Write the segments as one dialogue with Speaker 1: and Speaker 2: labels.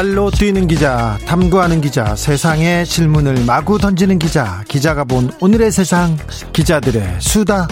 Speaker 1: 발로 뛰는 기자, 탐구하는 기자, 세상의 질문을 마구 던지는 기자, 기자가 본 오늘의 세상, 기자들의 수다.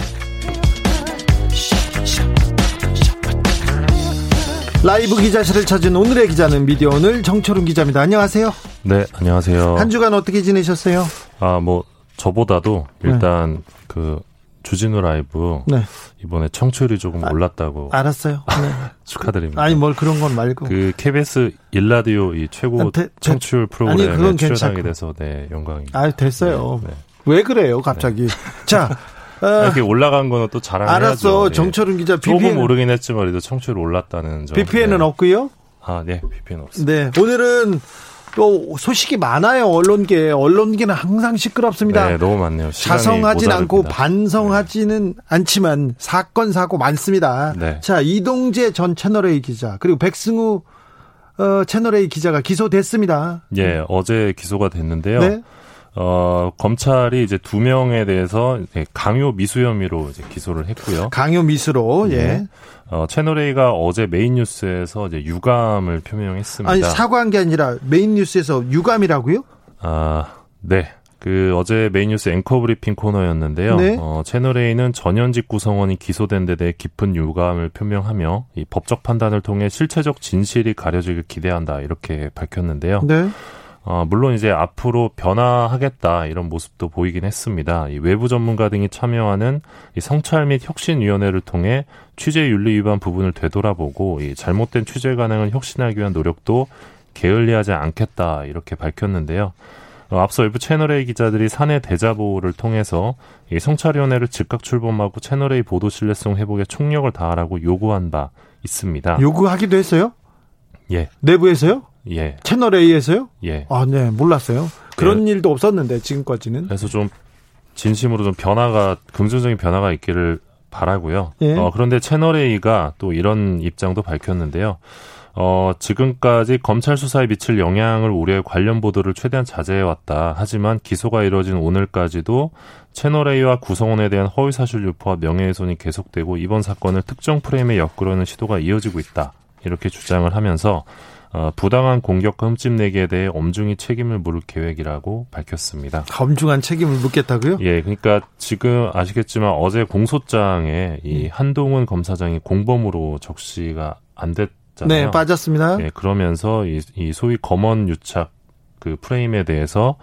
Speaker 1: 라이브 기자실을 찾은 오늘의 기자는 미디어 오늘 정철훈 기자입니다. 안녕하세요.
Speaker 2: 네, 안녕하세요.
Speaker 1: 한 주간 어떻게 지내셨어요?
Speaker 2: 아, 뭐 저보다도 일단 네. 그 주진우 라이브 네. 이번에 청취율이 조금 아, 올랐다고.
Speaker 1: 알았어요. 네.
Speaker 2: 축하드립니다.
Speaker 1: 아니 뭘 그런 건 말고.
Speaker 2: 그 KBS 일라디오 이 최고 아, 대, 청취율 프로그램에 아니, 출연하게 돼서 네 영광입니다.
Speaker 1: 아 됐어요. 네, 네. 왜 그래요 갑자기? 네. 자.
Speaker 2: 어, 이렇게 올라간 거는 또 자랑해야죠.
Speaker 1: 알았어. 예. 정철은 기자
Speaker 2: BPN 조금 모르긴 했지만 그래도 청취율 올랐다는 점.
Speaker 1: BPN은 네. 없고요.
Speaker 2: 아, 네. BPN 없습니다.
Speaker 1: 네. 오늘은 또 소식이 많아요 언론계 언론계는 항상 시끄럽습니다.
Speaker 2: 네, 너무 많네요.
Speaker 1: 자성하진 않고 반성하지는 네. 않지만 사건 사고 많습니다. 네. 자 이동재 전 채널A 기자 그리고 백승우 어, 채널A 기자가 기소됐습니다.
Speaker 2: 예, 어제 기소가 됐는데요. 네? 어, 검찰이 이제 두 명에 대해서 강요 미수 혐의로 이제 기소를 했고요.
Speaker 1: 강요 미수로, 예. 네.
Speaker 2: 어, 채널A가 어제 메인 뉴스에서 이제 유감을 표명했습니다.
Speaker 1: 아니, 사과한 게 아니라 메인 뉴스에서 유감이라고요?
Speaker 2: 아, 네. 그 어제 메인 뉴스 앵커 브리핑 코너였는데요. 네? 어, 채널A는 전현직 구성원이 기소된 데 대해 깊은 유감을 표명하며 이 법적 판단을 통해 실체적 진실이 가려지길 기대한다 이렇게 밝혔는데요. 네. 어, 물론 이제 앞으로 변화하겠다 이런 모습도 보이긴 했습니다. 이 외부 전문가 등이 참여하는 이 성찰 및 혁신위원회를 통해 취재 윤리 위반 부분을 되돌아보고 이 잘못된 취재 관행을 혁신하기 위한 노력도 게을리하지 않겠다 이렇게 밝혔는데요. 어, 앞서 외부 채널A 기자들이 사내 대자보를 통해서 이 성찰위원회를 즉각 출범하고 채널A 보도 신뢰성 회복에 총력을 다하라고 요구한 바 있습니다.
Speaker 1: 요구하기도 했어요?
Speaker 2: 예.
Speaker 1: 내부에서요?
Speaker 2: 예.
Speaker 1: 채널 A에서요?
Speaker 2: 예.
Speaker 1: 아, 네, 몰랐어요. 그런 예. 일도 없었는데 지금까지는.
Speaker 2: 그래서 좀 진심으로 좀 변화가 긍정적인 변화가 있기를 바라고요. 예. 어, 그런데 채널 A가 또 이런 입장도 밝혔는데요. 어, 지금까지 검찰 수사에 미칠 영향을 우려해 관련 보도를 최대한 자제해 왔다. 하지만 기소가 이뤄진 오늘까지도 채널 A와 구성원에 대한 허위 사실 유포와 명예훼손이 계속되고 이번 사건을 특정 프레임에 엮으려는 시도가 이어지고 있다. 이렇게 주장을 하면서 어, 부당한 공격과 흠집내기에 대해 엄중히 책임을 물을 계획이라고 밝혔습니다.
Speaker 1: 엄중한 책임을 묻겠다고요?
Speaker 2: 예, 그러니까 지금 아시겠지만 어제 공소장에 이 음. 한동훈 검사장이 공범으로 적시가 안 됐잖아요.
Speaker 1: 네, 빠졌습니다.
Speaker 2: 예, 그러면서 이, 이 소위 검언 유착 그 프레임에 대해서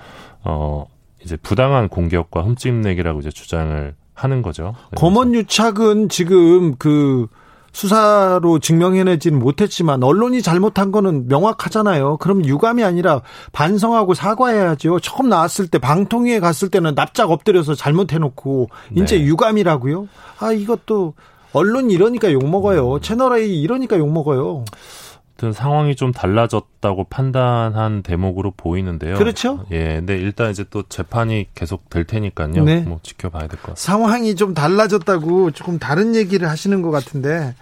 Speaker 2: 어 이제 부당한 공격과 흠집내기라고 이제 주장을 하는 거죠.
Speaker 1: 검언 유착은 지금 그 수사로 증명해내지는 못했지만 언론이 잘못한 거는 명확하잖아요. 그럼 유감이 아니라 반성하고 사과해야죠. 처음 나왔을 때 방통위에 갔을 때는 납작 엎드려서 잘못해놓고 이제 네. 유감이라고요? 아 이것도 언론 이러니까 욕 먹어요. 채널 A 이러니까 욕 먹어요.
Speaker 2: 어떤 상황이 좀 달라졌다고 판단한 대목으로 보이는데요.
Speaker 1: 그렇죠.
Speaker 2: 예, 근데 일단 이제 또 재판이 계속 될 테니까요. 네. 뭐 지켜봐야 될 것 같습니다.
Speaker 1: 상황이 좀 달라졌다고 조금 다른 얘기를 하시는 것 같은데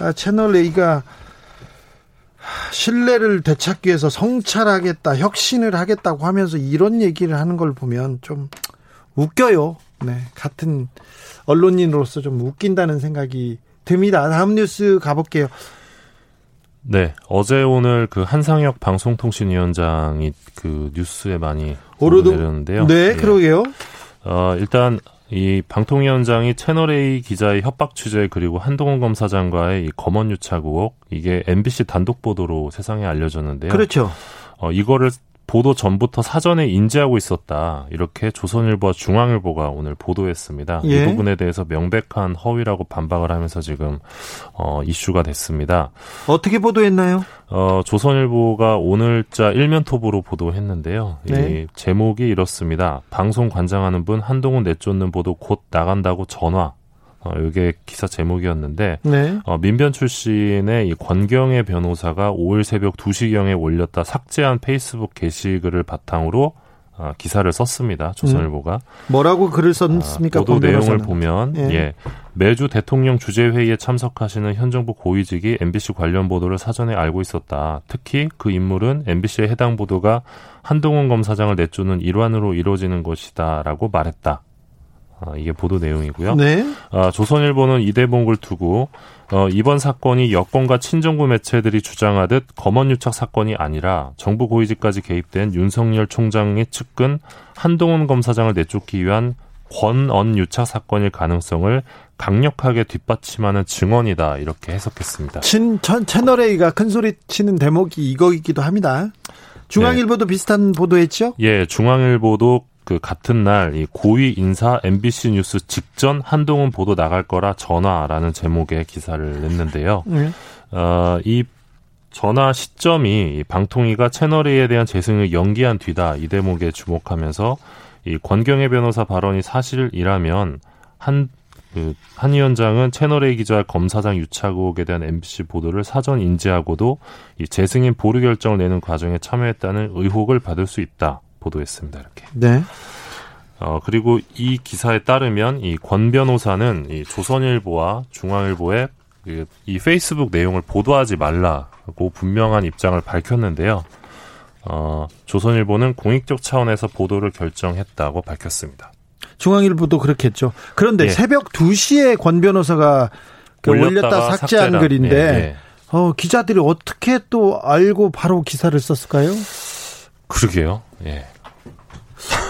Speaker 1: 아, 채널 A가 신뢰를 되찾기 위해서 성찰하겠다, 혁신을 하겠다고 하면서 이런 얘기를 하는 걸 보면 좀 웃겨요. 네, 같은 언론인으로서 좀 웃긴다는 생각이 듭니다. 다음 뉴스 가볼게요.
Speaker 2: 네, 어제 오늘 그 한상혁 방송통신위원장이 그 뉴스에 많이
Speaker 1: 오르내렸는데요. 네, 예. 그러게요.
Speaker 2: 어, 일단 이 방통위원장이 채널A 기자의 협박 취재 그리고 한동훈 검사장과의 이 검언 유착 의혹 이게 MBC 단독 보도로 세상에 알려졌는데요.
Speaker 1: 그렇죠.
Speaker 2: 어, 이거를 보도 전부터 사전에 인지하고 있었다. 이렇게 조선일보와 중앙일보가 오늘 보도했습니다. 예. 이 부분에 대해서 명백한 허위라고 반박을 하면서 지금 어 이슈가 됐습니다.
Speaker 1: 어떻게 보도했나요?
Speaker 2: 어 조선일보가 오늘자 일면 톱으로 보도했는데요. 네. 이 제목이 이렇습니다. 방송 관장하는 분 한동훈 내쫓는 보도 곧 나간다고 전화. 어, 이게 기사 제목이었는데 네. 어, 민변 출신의 이 권경의 변호사가 5일 새벽 2시경에 올렸다 삭제한 페이스북 게시글을 바탕으로 아, 기사를 썼습니다. 조선일보가. 음.
Speaker 1: 뭐라고 글을 썼습니까?
Speaker 2: 아, 보도 내용을 보면 예. 예. 매주 대통령 주재 회의에 참석하시는 현 정부 고위직이 MBC 관련 보도를 사전에 알고 있었다. 특히 그 인물은 MBC의 해당 보도가 한동훈 검사장을 내쫓는 일환으로 이루어지는 것이다라고 말했다. 아, 이게 보도 내용이고요. 네. 아, 조선일보는 이 대목을 두고 어, 이번 사건이 여권과 친정부 매체들이 주장하듯 검언유착 사건이 아니라 정부 고위직까지 개입된 윤석열 총장의 측근 한동훈 검사장을 내쫓기 위한 권언 유착 사건일 가능성을 강력하게 뒷받침하는 증언이다 이렇게 해석했습니다.
Speaker 1: 친, 채널 A가 큰 소리 치는 대목이 이거이기도 합니다. 중앙일보도 네. 비슷한 보도했죠?
Speaker 2: 예, 중앙일보도 그 같은 날 이 고위 인사 MBC 뉴스 직전 한동훈 보도 나갈 거라 전화라는 제목의 기사를 냈는데요. 네. 어, 이 전화 시점이 방통위가 채널 A에 대한 재승을 연기한 뒤다 이 대목에 주목하면서 이 권경혜 변호사 발언이 사실이라면 한 그, 한 위원장은 채널A 기자 검사장 유착 의혹에 대한 MBC 보도를 사전 인지하고도 이 재승인 보류 결정을 내는 과정에 참여했다는 의혹을 받을 수 있다. 보도했습니다. 이렇게.
Speaker 1: 네.
Speaker 2: 어, 그리고 이 기사에 따르면 이 권 변호사는 이 조선일보와 중앙일보의 그, 이 페이스북 내용을 보도하지 말라고 분명한 입장을 밝혔는데요. 어, 조선일보는 공익적 차원에서 보도를 결정했다고 밝혔습니다.
Speaker 1: 중앙일보도 그렇겠죠. 그런데 예. 새벽 2시에 권 변호사가 그 올렸다 삭제한 삭제라. 글인데 예, 예. 어, 기자들이 어떻게 또 알고 바로 기사를 썼을까요?
Speaker 2: 그러게요. 예.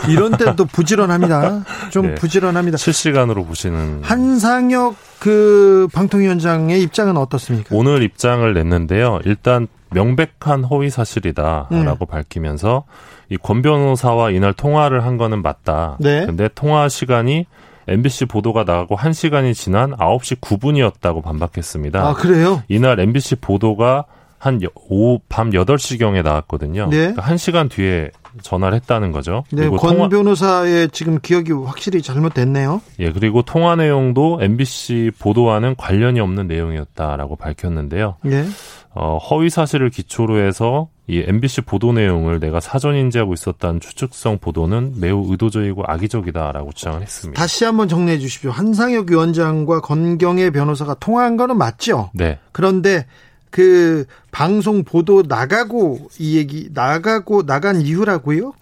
Speaker 1: 이런 때도 부지런합니다. 좀 네. 부지런합니다.
Speaker 2: 실시간으로 보시는
Speaker 1: 한상혁 그 방통위원장의 입장은 어떻습니까?
Speaker 2: 오늘 입장을 냈는데요. 일단 명백한 허위 사실이다라고 음. 밝히면서 이 권 변호사와 이날 통화를 한 거는 맞다. 네. 근데 통화 시간이 MBC 보도가 나가고 1시간이 지난 9시 9분이었다고 반박했습니다.
Speaker 1: 아, 그래요?
Speaker 2: 이날 MBC 보도가 한 오후 밤 8시경에 나왔거든요. 네. 그러니까 1시간 뒤에 전화를 했다는 거죠.
Speaker 1: 네, 그리고 권 통화... 변호사의 지금 기억이 확실히 잘못됐네요.
Speaker 2: 예, 그리고 통화 내용도 MBC 보도와는 관련이 없는 내용이었다라고 밝혔는데요. 네. 어, 허위 사실을 기초로 해서 이 MBC 보도 내용을 내가 사전 인지하고 있었다는 추측성 보도는 매우 의도적이고 악의적이다라고 주장을 했습니다.
Speaker 1: 다시 한번 정리해 주십시오. 한상혁 위원장과 권경혜 변호사가 통화한 거는 맞죠?
Speaker 2: 네.
Speaker 1: 그런데 그 방송 보도 나가고 이 얘기 나가고 나간 이유라고요?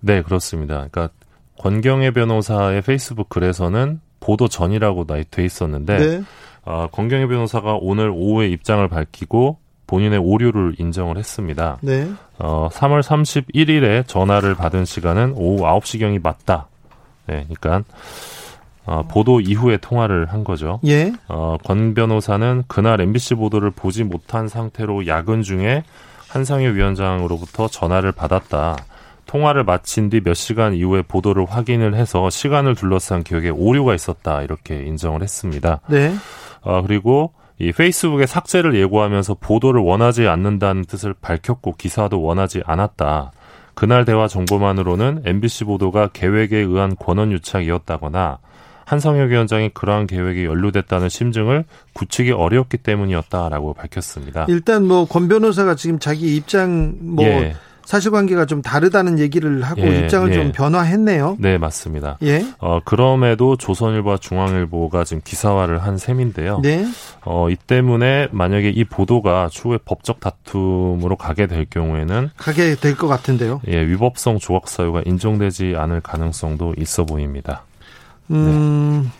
Speaker 2: 네, 그렇습니다. 그러니까 권경혜 변호사의 페이스북 글에서는 보도 전이라고 돼 있었는데 네. 어, 권경혜 변호사가 오늘 오후에 입장을 밝히고 본인의 오류를 인정을 했습니다.
Speaker 1: 네.
Speaker 2: 어, 3월 31일에 전화를 받은 시간은 오후 9시경이 맞다. 네, 그러니까 어, 보도 이후에 통화를 한 거죠.
Speaker 1: 예.
Speaker 2: 어, 권 변호사는 그날 MBC 보도를 보지 못한 상태로 야근 중에 한상희 위원장으로부터 전화를 받았다. 통화를 마친 뒤 몇 시간 이후에 보도를 확인을 해서 시간을 둘러싼 기억에 오류가 있었다. 이렇게 인정을 했습니다.
Speaker 1: 네.
Speaker 2: 어, 그리고 이 페이스북에 삭제를 예고하면서 보도를 원하지 않는다는 뜻을 밝혔고 기사도 원하지 않았다. 그날 대화 정보만으로는 MBC 보도가 계획에 의한 권한 유착이었다거나 한성혁 위원장이 그러한 계획이 연루됐다는 심증을 굳히기 어렵기 때문이었다라고 밝혔습니다.
Speaker 1: 일단 뭐 권 변호사가 지금 자기 입장 뭐 예. 사실관계가 좀 다르다는 얘기를 하고 예, 입장을 예. 좀 변화했네요.
Speaker 2: 네, 맞습니다.
Speaker 1: 예.
Speaker 2: 어, 그럼에도 조선일보와 중앙일보가 지금 기사화를 한 셈인데요.
Speaker 1: 네.
Speaker 2: 어, 이 때문에 만약에 이 보도가 추후에 법적 다툼으로 가게 될 경우에는
Speaker 1: 가게 될 것 같은데요.
Speaker 2: 예, 위법성 조각 사유가 인정되지 않을 가능성도 있어 보입니다.
Speaker 1: 음. 네.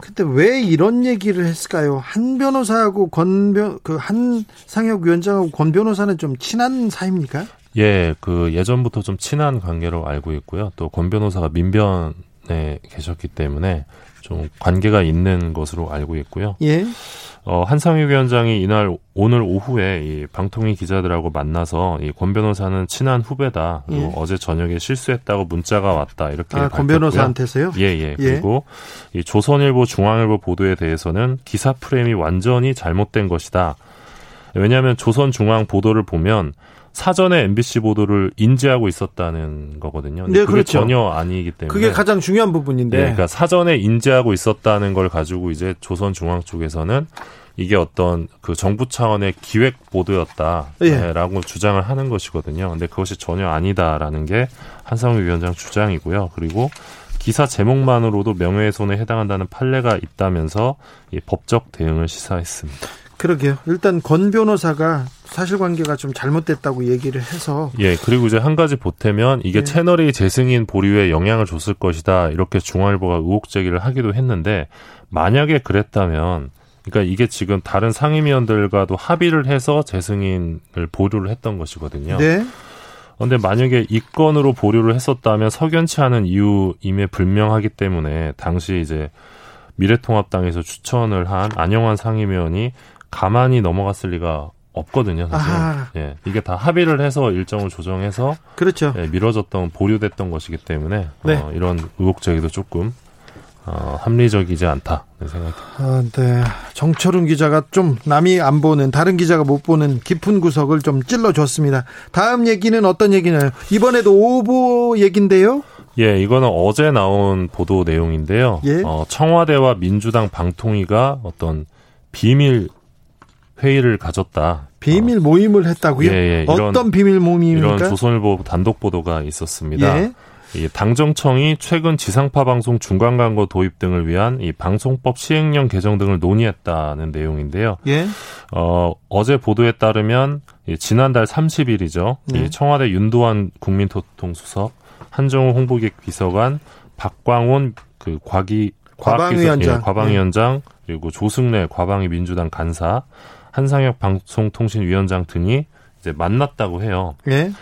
Speaker 1: 근데 왜 이런 얘기를 했을까요? 한 변호사하고 권변 그 한 상혁 위원장하고 권 변호사는 좀 친한 사이입니까?
Speaker 2: 예, 그 예전부터 좀 친한 관계로 알고 있고요. 또 권 변호사가 민변에 계셨기 때문에 좀 관계가 있는 것으로 알고 있고요.
Speaker 1: 예.
Speaker 2: 어, 한상희 위원장이 이날 오늘 오후에 이 방통위 기자들하고 만나서 이 권 변호사는 친한 후배다. 그리고 예. 어제 저녁에 실수했다고 문자가 왔다. 이렇게 아, 권
Speaker 1: 변호사한테서요?
Speaker 2: 예, 예, 예. 그리고 이 조선일보, 중앙일보 보도에 대해서는 기사 프레임이 완전히 잘못된 것이다. 왜냐하면 조선 중앙 보도를 보면 사전에 MBC 보도를 인지하고 있었다는 거거든요. 네, 그게 그렇죠. 전혀 아니기 때문에
Speaker 1: 그게 가장 중요한 부분인데.
Speaker 2: 네, 그러니까 사전에 인지하고 있었다는 걸 가지고 이제 조선 중앙 쪽에서는 이게 어떤 그 정부 차원의 기획 보도였다라고 예. 주장을 하는 것이거든요. 근데 그것이 전혀 아니다라는 게 한상우 위원장 주장이고요. 그리고 기사 제목만으로도 명예훼손에 해당한다는 판례가 있다면서 이 법적 대응을 시사했습니다.
Speaker 1: 그러게요. 일단 권 변호사가 사실관계가 좀 잘못됐다고 얘기를 해서
Speaker 2: 예 그리고 이제 한 가지 보태면 이게 네. 채널A 재승인 보류에 영향을 줬을 것이다 이렇게 중앙일보가 의혹 제기를 하기도 했는데 만약에 그랬다면 그러니까 이게 지금 다른 상임위원들과도 합의를 해서 재승인을 보류를 했던 것이거든요. 네. 그런데 만약에 이 건으로 보류를 했었다면 석연치 않은 이유임에 불명하기 때문에 당시 이제 미래통합당에서 추천을 한 안영환 상임위원이 가만히 넘어갔을 리가 없거든요, 사실. 아. 예. 이게 다 합의를 해서 일정을 조정해서
Speaker 1: 그렇죠.
Speaker 2: 예, 미뤄졌던 보류됐던 것이기 때문에 네. 어, 이런 의혹 제기도 조금 어, 합리적이지 않다 생각이
Speaker 1: 아, 네. 정철훈 기자가 좀 남이 안 보는 다른 기자가 못 보는 깊은 구석을 좀 찔러줬습니다. 다음 얘기는 어떤 얘기나요? 이번에도 오보 얘긴데요.
Speaker 2: 예, 이거는 어제 나온 보도 내용인데요. 예? 어, 청와대와 민주당 방통위가 어떤 비밀 회의를 가졌다.
Speaker 1: 비밀 모임을 했다고요? 예, 예. 이런, 어떤 비밀 모임입니까?
Speaker 2: 이런 조선일보 단독 보도가 있었습니다. 예? 이 당정청이 최근 지상파 방송 중간 광고 도입 등을 위한 이 방송법 시행령 개정 등을 논의했다는 내용인데요. 예. 어, 어제 보도에 따르면 지난달 30일이죠. 예. 이 청와대 윤도환 국민소통수석, 한정우 홍보기획 비서관, 박광훈 그 과기
Speaker 1: 과방위원장,
Speaker 2: 예, 과방위원장 예. 그리고 조승래 과방위 민주당 간사, 한상혁 방송통신위원장 등이 이제 만났다고 해요. 예.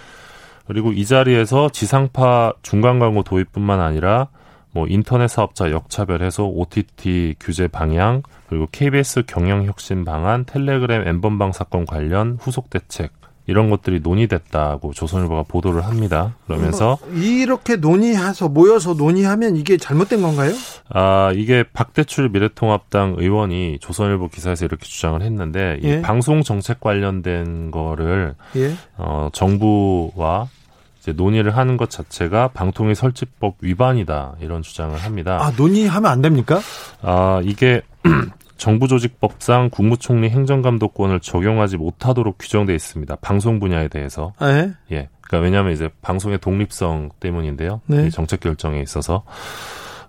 Speaker 2: 그리고 이 자리에서 지상파 중간 광고 도입뿐만 아니라 뭐 인터넷 사업자 역차별 해소, OTT 규제 방향, 그리고 KBS 경영 혁신 방안, 텔레그램 엠번방 사건 관련 후속 대책 이런 것들이 논의됐다고 조선일보가 보도를 합니다. 그러면서
Speaker 1: 이렇게 논의해서 모여서 논의하면 이게 잘못된 건가요?
Speaker 2: 아 이게 박대출 미래통합당 의원이 조선일보 기사에서 이렇게 주장을 했는데 예. 이 방송 정책 관련된 거를 예. 어, 정부와 이제 논의를 하는 것 자체가 방통위 설치법 위반이다 이런 주장을 합니다.
Speaker 1: 아 논의하면 안 됩니까?
Speaker 2: 아 이게 정부 조직법상 국무총리 행정감독권을 적용하지 못하도록 규정돼 있습니다. 방송 분야에 대해서. 아, 예. 예. 그러니까 왜냐하면 이제 방송의 독립성 때문인데요. 네. 정책 결정에 있어서.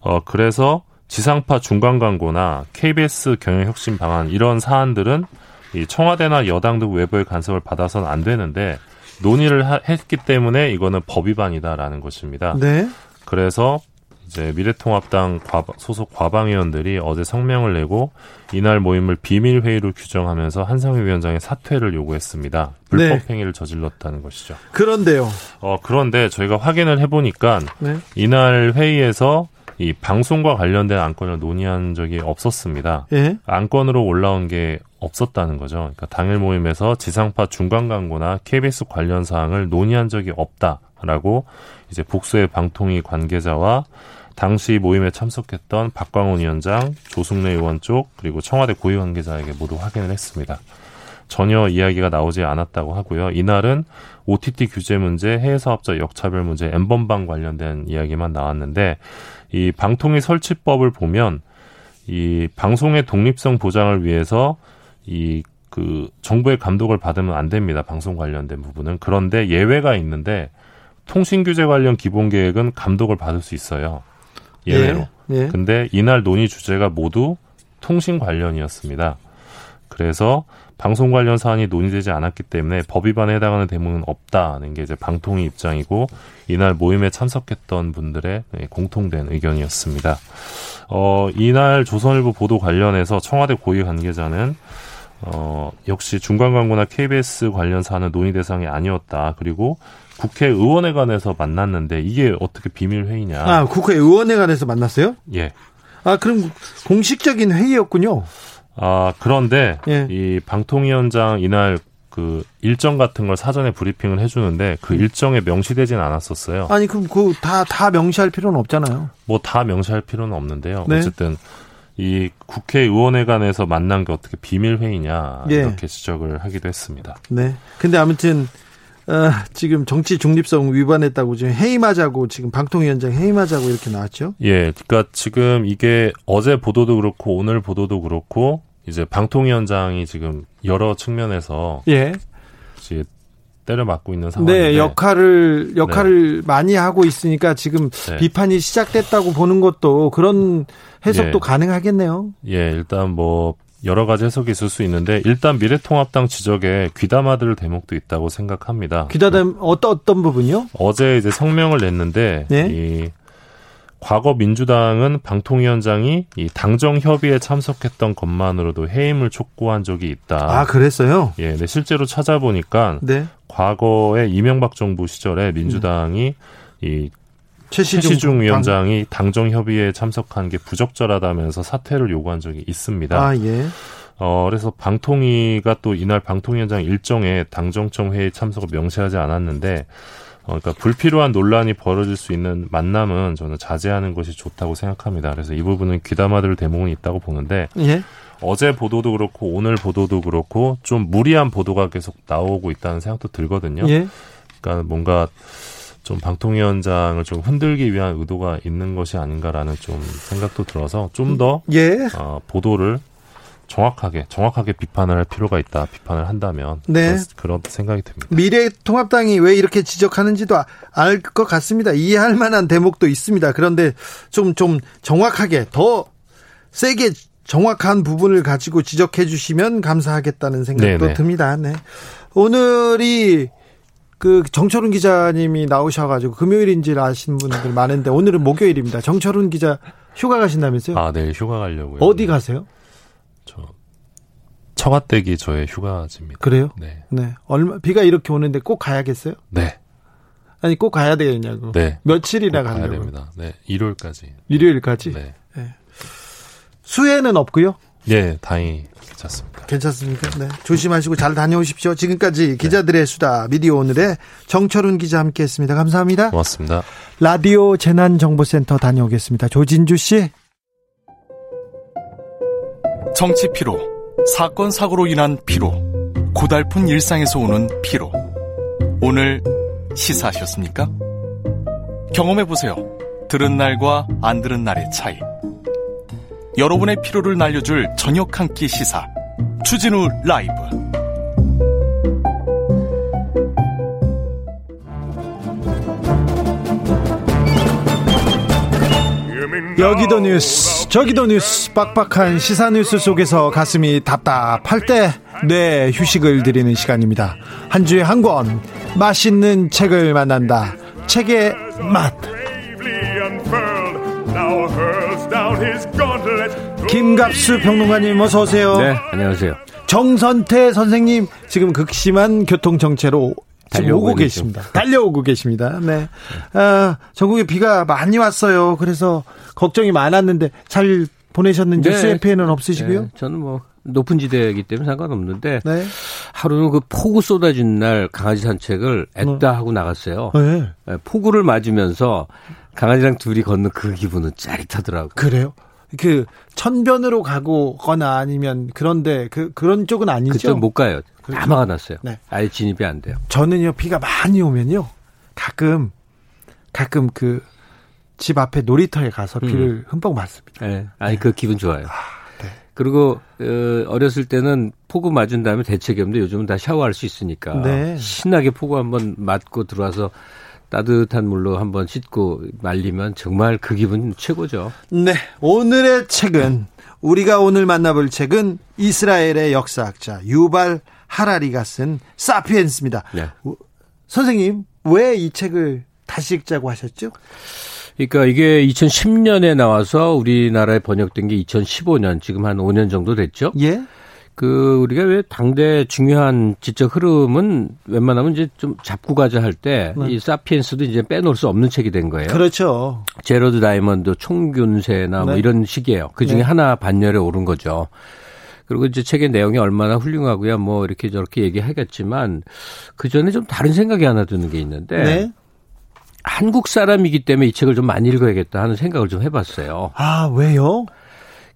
Speaker 2: 어 그래서 지상파 중간 광고나 KBS 경영 혁신 방안 이런 사안들은 이 청와대나 여당 등 외부의 간섭을 받아서는 안 되는데 논의를 하, 했기 때문에 이거는 법 위반이다라는 것입니다. 네. 그래서 이제 미래통합당 과방, 소속 과방위원들이 어제 성명을 내고 이날 모임을 비밀 회의로 규정하면서 한상희 위원장의 사퇴를 요구했습니다. 불법 네. 행위를 저질렀다는 것이죠.
Speaker 1: 그런데요.
Speaker 2: 어 그런데 저희가 확인을 해보니까 네. 이날 회의에서 이 방송과 관련된 안건을 논의한 적이 없었습니다. 예? 안건으로 올라온 게 없었다는 거죠. 그러니까 당일 모임에서 지상파 중간 광고나 KBS 관련 사항을 논의한 적이 없다라고 이제 복수의 방통위 관계자와 당시 모임에 참석했던 박광훈 위원장, 조승래 의원 쪽 그리고 청와대 고위 관계자에게 모두 확인을 했습니다. 전혀 이야기가 나오지 않았다고 하고요. 이날은 OTT 규제 문제, 해외 사업자 역차별 문제, 엠번방 관련된 이야기만 나왔는데 이 방통위 설치법을 보면 이 방송의 독립성 보장을 위해서 이 그 정부의 감독을 받으면 안 됩니다. 방송 관련된 부분은. 그런데 예외가 있는데 통신 규제 관련 기본 계획은 감독을 받을 수 있어요. 예외로. 예, 예. 근데 이날 논의 주제가 모두 통신 관련이었습니다. 그래서 방송 관련 사안이 논의되지 않았기 때문에 법 위반에 해당하는 대목은 없다는 게 이제 방통위 입장이고 이날 모임에 참석했던 분들의 네, 공통된 의견이었습니다. 어, 이날 조선일보 보도 관련해서 청와대 고위 관계자는 어, 역시 중간 광고나 KBS 관련 사안은 논의 대상이 아니었다. 그리고 국회의원에 관해서 만났는데 이게 어떻게 비밀 회의냐?
Speaker 1: 아, 국회의원에 관해서 만났어요?
Speaker 2: 예.
Speaker 1: 아, 그럼 공식적인 회의였군요.
Speaker 2: 아, 그런데 예. 이 방통위원장 이날 그 일정 같은 걸 사전에 브리핑을 해주는데 그 음. 일정에 명시되진 않았었어요.
Speaker 1: 아니 그럼 그 다 다 명시할 필요는 없잖아요.
Speaker 2: 뭐 다 명시할 필요는 없는데요. 네. 어쨌든 이 국회의원회관에서 만난 게 어떻게 비밀 회의냐 예. 이렇게 지적을 하기도 했습니다.
Speaker 1: 네. 근데 아무튼 어, 지금 정치 중립성 위반했다고 지금 해임하자고 지금 방통위원장 해임하자고 이렇게 나왔죠?
Speaker 2: 예, 그러니까 지금 이게 어제 보도도 그렇고 오늘 보도도 그렇고 이제 방통위원장이 지금 여러 측면에서 예. 이제 때려 맞고 있는 상황인데
Speaker 1: 네, 역할을 역할을 네. 많이 하고 있으니까 지금 네. 비판이 시작됐다고 보는 것도 그런 해석도 예. 가능하겠네요.
Speaker 2: 예, 일단 뭐 여러 가지 해석이 있을 수 있는데 일단 미래통합당 지적에 귀담아들 대목도 있다고 생각합니다.
Speaker 1: 귀담 어떤 어떤 부분이요?
Speaker 2: 어제 이제 성명을 냈는데 네? 이 과거 민주당은 방통위원장이 이 당정 협의에 참석했던 것만으로도 해임을 촉구한 적이 있다.
Speaker 1: 아, 그랬어요?
Speaker 2: 예, 네, 실제로 찾아보니까 네. 과거에 이명박 정부 시절에 민주당이 음. 이 최시중, 최시중 위원장이 당정 협의에 참석한 게 부적절하다면서 사퇴를 요구한 적이 있습니다.
Speaker 1: 아, 예.
Speaker 2: 어, 그래서 방통위가 또 이날 방통위원장 일정에 당정청 회의 참석을 명시하지 않았는데 어, 그러니까 불필요한 논란이 벌어질 수 있는 만남은 저는 자제하는 것이 좋다고 생각합니다. 그래서 이 부분은 귀담아들 대목은 있다고 보는데 예? 어제 보도도 그렇고 오늘 보도도 그렇고 좀 무리한 보도가 계속 나오고 있다는 생각도 들거든요. 예? 그러니까 뭔가 좀 방통위원장을 좀 흔들기 위한 의도가 있는 것이 아닌가라는 좀 생각도 들어서 좀더 예? 어, 보도를 정확하게 정확하게 비판을 할 필요가 있다. 비판을 한다면 네. 그런, 생각이 듭니다.
Speaker 1: 미래통합당이 왜 이렇게 지적하는지도 알 것 같습니다. 이해할 만한 대목도 있습니다. 그런데 좀좀 좀 정확하게 더 세게 정확한 부분을 가지고 지적해 주시면 감사하겠다는 생각도 네네. 듭니다. 네. 오늘이 그 정철훈 기자님이 나오셔가지고 금요일인지 아시는 분들 많은데 오늘은 목요일입니다. 정철훈 기자 휴가 가신다면서요?
Speaker 2: 아, 네, 휴가 가려고요.
Speaker 1: 어디 가세요?
Speaker 2: 저 처갓댁이 저의 휴가지입니다.
Speaker 1: 그래요? 네. 네. 얼마 비가 이렇게 오는데 꼭 가야겠어요?
Speaker 2: 네.
Speaker 1: 아니 꼭 가야 되겠냐고. 네. 며칠이나 가야
Speaker 2: 됩니다. 네. 일요일까지.
Speaker 1: 일요일까지. 네. 네. 수해는 없고요.
Speaker 2: 네, 다행히 괜찮습니다.
Speaker 1: 괜찮습니까? 네. 조심하시고 잘 다녀오십시오. 지금까지 기자들의 수다 미디어 오늘의 정철훈 기자 함께 했습니다. 감사합니다.
Speaker 2: 고맙습니다.
Speaker 1: 라디오 재난정보센터 다녀오겠습니다. 조진주 씨.
Speaker 3: 정치 피로, 사건 사고로 인한 피로, 고달픈 일상에서 오는 피로. 오늘 시사하셨습니까? 경험해 보세요. 들은 날과 안 들은 날의 차이. 여러분의 피로를 날려줄 저녁 한 끼 시사. 추진우 라이브.
Speaker 1: 여기도 뉴스, 저기도 뉴스, 빡빡한 시사 뉴스 속에서 가슴이 답답할 때, 뇌 휴식을 드리는 시간입니다. 한 주에 한 권, 맛있는 책을 만난다. 책의 맛. 김갑수 평론가님 어서 오세요.
Speaker 4: 네, 안녕하세요.
Speaker 1: 정선태 선생님 지금 극심한 교통 정체로 달려오고 계십니다. 달려오고 계십니다. 네. 아, 전국에 비가 많이 왔어요. 그래서 걱정이 많았는데 잘 보내셨는지 네. 피해는 없으시고요? 네.
Speaker 4: 저는 뭐 높은 지대이기 때문에 상관없는데 네. 하루는 그 폭우 쏟아진 날 강아지 산책을 애따 하고 나갔어요. 네. 네. 폭우를 맞으면서 강아지랑 둘이 걷는 그 기분은 짜릿하더라고요.
Speaker 1: 그래요? 그 천변으로 가고거나 아니면 그런데 그 그런 쪽은 아니죠.
Speaker 4: 그쪽 못 가요. 그렇죠. 다 막아놨어요. 네. 아예 진입이 안 돼요.
Speaker 1: 저는요 비가 많이 오면요 가끔 가끔 그 집 앞에 놀이터에 가서 음. 비를 음. 흠뻑 맞습니다.
Speaker 4: 네. 아니 그 기분 좋아요. 아, 네. 그리고 어, 어렸을 때는 폭우 맞은 다음에 대책이 없는데 요즘은 다 샤워할 수 있으니까 네. 신나게 폭우 한번 맞고 들어와서 따뜻한 물로 한번 씻고 말리면 정말 그 기분 최고죠.
Speaker 1: 네. 오늘의 책은 우리가 오늘 만나볼 책은 이스라엘의 역사학자 유발 하라리가 쓴 사피엔스입니다. 네. 선생님, 왜 이 책을 다시 읽자고 하셨죠?
Speaker 4: 그러니까 이게 2010년에 나와서 우리나라에 번역된 게 2015년, 지금 한 5년 정도 됐죠?
Speaker 1: 예.
Speaker 4: 그 우리가 왜 당대 중요한 지적 흐름은 웬만하면 이제 좀 잡고 가자 할 때이 네. 사피엔스도 이제 빼놓을 수 없는 책이 된 거예요.
Speaker 1: 그렇죠.
Speaker 4: 재레드 다이아몬드 총균쇠나 뭐 네. 이런 식이에요. 그 중에 네. 하나 반열에 오른 거죠. 그리고 이제 책의 내용이 얼마나 훌륭하고요. 뭐 이렇게 저렇게 얘기하겠지만 그 전에 좀 다른 생각이 하나 드는 게 있는데 네. 한국 사람이기 때문에 이 책을 좀 많이 읽어야겠다 하는 생각을 좀 해봤어요.
Speaker 1: 아 왜요?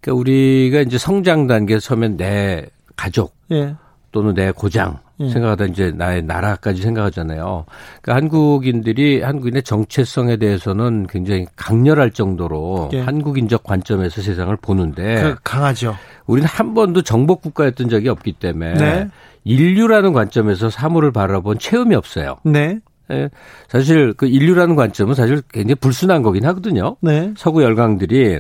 Speaker 4: 그러니까 우리가 이제 성장 단계에 서면 내 가족 예. 또는 내 고장 예. 생각하다 이제 나의 나라까지 생각하잖아요. 그러니까 한국인들이 한국인의 정체성에 대해서는 굉장히 강렬할 정도로 예. 한국인적 관점에서 세상을 보는데 그
Speaker 1: 강하죠.
Speaker 4: 우리는 한 번도 정복 국가였던 적이 없기 때문에 네. 인류라는 관점에서 사물을 바라본 체험이 없어요. 네. 예, 사실 그 인류라는 관점은 사실 굉장히 불순한 거긴 하거든요. 네. 서구 열강들이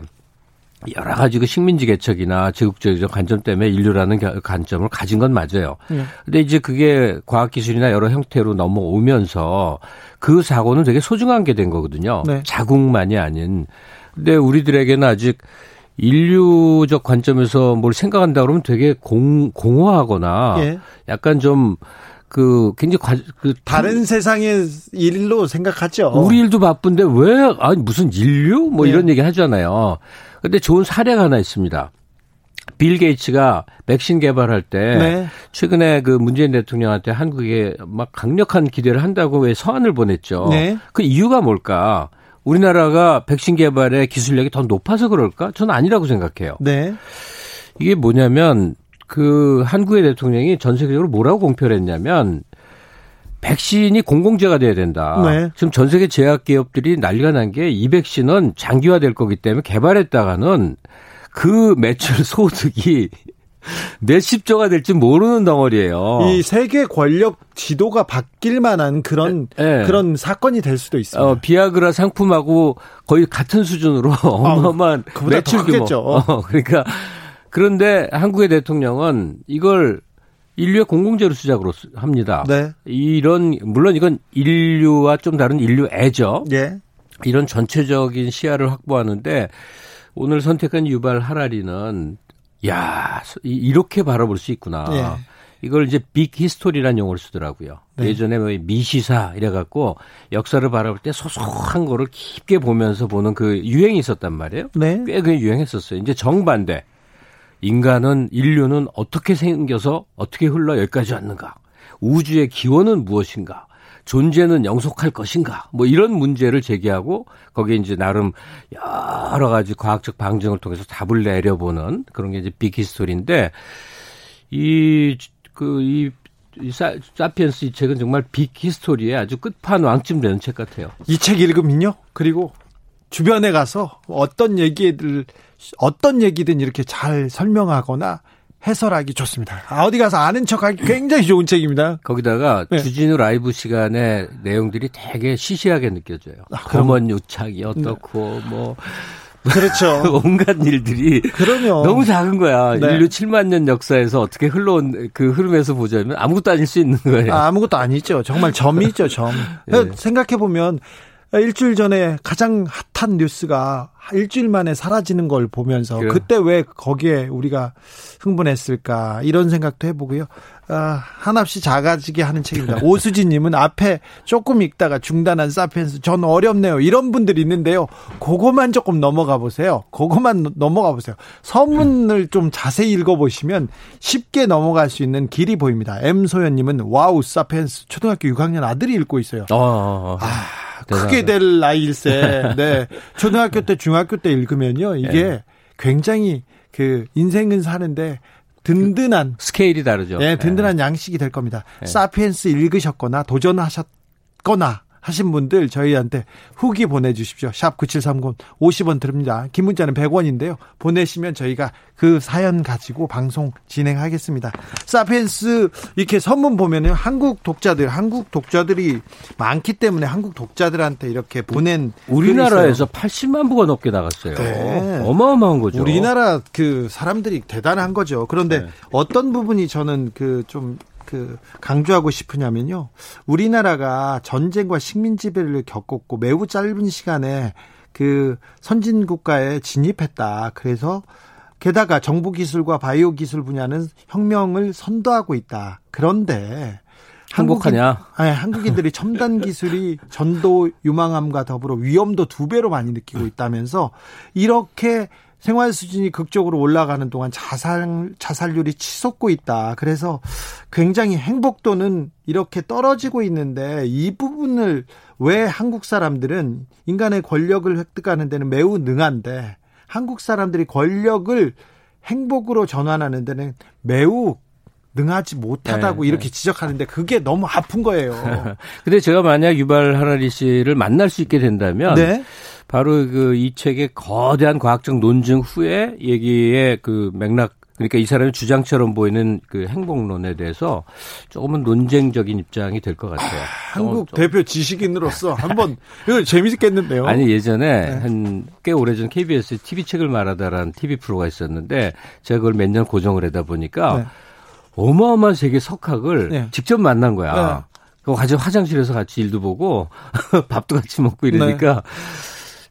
Speaker 4: 여러 가지 그 식민지 개척이나 제국주의적 관점 때문에 인류라는 관점을 가진 건 맞아요. 네. 근데 이제 그게 과학기술이나 여러 형태로 넘어오면서 그 사고는 되게 소중한 게 된 거거든요. 네. 자국만이 아닌. 근데 우리들에게는 아직 인류적 관점에서 뭘 생각한다 그러면 되게 공, 공허하거나 예. 약간 좀 그 굉장히 과, 그
Speaker 1: 다른 세상의 일로 생각하죠.
Speaker 4: 우리 일도 바쁜데 왜 아니 무슨 인류 뭐 예. 이런 얘기 하잖아요. 근데 좋은 사례가 하나 있습니다. 빌 게이츠가 백신 개발할 때 네. 최근에 그 문재인 대통령한테 한국에 막 강력한 기대를 한다고 왜 서한을 보냈죠. 네. 그 이유가 뭘까? 우리나라가 백신 개발의 기술력이 더 높아서 그럴까? 저는 아니라고 생각해요. 네. 이게 뭐냐면 그 한국의 대통령이 전 세계적으로 뭐라고 공표를 했냐면 백신이 공공재가 돼야 된다. 네. 지금 전 세계 제약 기업들이 난리가 난 게 이 백신은 장기화될 거기 때문에 개발했다가는 그 매출 소득이 몇십조가 될지 모르는 덩어리예요.
Speaker 1: 이 세계 권력 지도가 바뀔 만한 그런 네. 그런 사건이 될 수도 있습니다. 어,
Speaker 4: 비아그라 상품하고 거의 같은 수준으로 어마어마한 아, 매출 규모. 어, 그러니까 그런데 한국의 대통령은 이걸 인류의 공공재로 시작으로 합니다. 네. 이런 물론 이건 인류와 좀 다른 인류애죠. 예. 이런 전체적인 시야를 확보하는데 오늘 선택한 유발 하라리는 야 이렇게 바라볼 수 있구나. 예. 이걸 이제 big history라는 용어를 쓰더라고요. 네. 예전에 뭐 미시사 이래갖고 역사를 바라볼 때 소소한 거를 깊게 보면서 보는 그 유행이 있었단 말이에요. 네. 꽤그 유행했었어요. 이제 정반대. 인간은 인류는 어떻게 생겨서 어떻게 흘러 여기까지 왔는가? 우주의 기원은 무엇인가? 존재는 영속할 것인가? 뭐 이런 문제를 제기하고 거기에 이제 나름 여러 가지 과학적 방증을 통해서 답을 내려보는 그런 게 이제 빅히스토리인데 이 그이 이 사, 사피엔스 이 책은 정말 빅히스토리의 아주 끝판왕쯤 되는 책 같아요.
Speaker 1: 이 책 읽으면요. 그리고 주변에 가서 어떤 얘기들 어떤 얘기든 이렇게 잘 설명하거나 해설하기 좋습니다. 아, 어디 가서 아는 척하기 굉장히 좋은 책입니다.
Speaker 4: 거기다가 네. 주진우 라이브 시간에 내용들이 되게 시시하게 느껴져요. 아, 검언 유착이 어떻고 네. 뭐 그렇죠. 온갖 일들이 그러면 너무 작은 거야. 네. 인류 7만 년 역사에서 어떻게 흘러온 그 흐름에서 보자면 아무것도 아닐 수 있는 거예요.
Speaker 1: 아, 무것도 아니죠. 정말 점이죠, 점. 네. 생각해 보면 일주일 전에 가장 핫한 뉴스가 일주일 만에 사라지는 걸 보면서 그래. 그때 왜 거기에 우리가 흥분했을까 이런 생각도 해보고요. 아, 한없이 작아지게 하는 책입니다. 오수진님은 앞에 조금 읽다가 중단한 사피엔스 전 어렵네요. 이런 분들이 있는데요. 그거만 조금 넘어가 보세요. 그거만 넘어가 보세요. 서문을 좀 자세히 읽어보시면 쉽게 넘어갈 수 있는 길이 보입니다. M 소연님은 wow 사피엔스 초등학교 6학년 아들이 읽고 있어요. 어, 어, 어. 아. 크게 될 나이일세. 네. 초등학교 때, 중학교 때 읽으면요. 이게 네. 굉장히 그 인생은 사는데 든든한
Speaker 4: 스케일이 다르죠.
Speaker 1: 네, 든든한 네. 양식이 될 겁니다. 네. 사피엔스 읽으셨거나 도전하셨거나 하신 분들 저희한테 후기 보내주십시오. 샵 9730 50원 드립니다. 긴 문자는 100원인데요. 보내시면 저희가 그 사연 가지고 방송 진행하겠습니다. 사피엔스 이렇게 선문 보면은 한국 독자들, 한국 독자들이 많기 때문에 한국 독자들한테 이렇게 보낸
Speaker 4: 우리나라에서 80만 부가 넘게 나갔어요. 네. 어마어마한 거죠.
Speaker 1: 우리나라 그 사람들이 대단한 거죠. 그런데 네. 어떤 부분이 저는 그 좀 그 강조하고 싶으냐면요. 우리나라가 전쟁과 식민 지배를 겪었고 매우 짧은 시간에 그 선진 국가에 진입했다. 그래서 게다가 정보 기술과 바이오 기술 분야는 혁명을 선도하고 있다. 그런데
Speaker 4: 행복하냐?
Speaker 1: 한국인, 아니, 한국인들이 첨단 기술이 전도 유망함과 더불어 위험도 두 배로 많이 느끼고 있다면서 이렇게 생활 수준이 극적으로 올라가는 동안 자살 자살률이 치솟고 있다. 그래서 굉장히 행복도는 이렇게 떨어지고 있는데 이 부분을 왜 한국 사람들은 인간의 권력을 획득하는 데는 매우 능한데 한국 사람들이 권력을 행복으로 전환하는 데는 매우 능하지 못하다고 네, 이렇게 네. 지적하는데 그게 너무 아픈 거예요.
Speaker 4: 근데 제가 만약 유발 하라리 씨를 만날 수 있게 된다면 네. 바로 그 이 책의 거대한 과학적 논증 후에 얘기의 그 맥락 그러니까 이 사람의 주장처럼 보이는 그 행복론에 대해서 조금은 논쟁적인 입장이 될 것 같아요. 아,
Speaker 1: 한국 좀. 대표 지식인으로서 한번 이거 재밌겠는데요.
Speaker 4: 아니 예전에 네. 한꽤 오래전 KBS TV 책을 말하다라는 TV 프로가 있었는데 제가 그걸 몇 년 고정을 하다 보니까 네. 어마어마한 세계 석학을 네. 직접 만난 거야. 네. 그거 가지고 화장실에서 같이 일도 보고 밥도 같이 먹고 이러니까 네.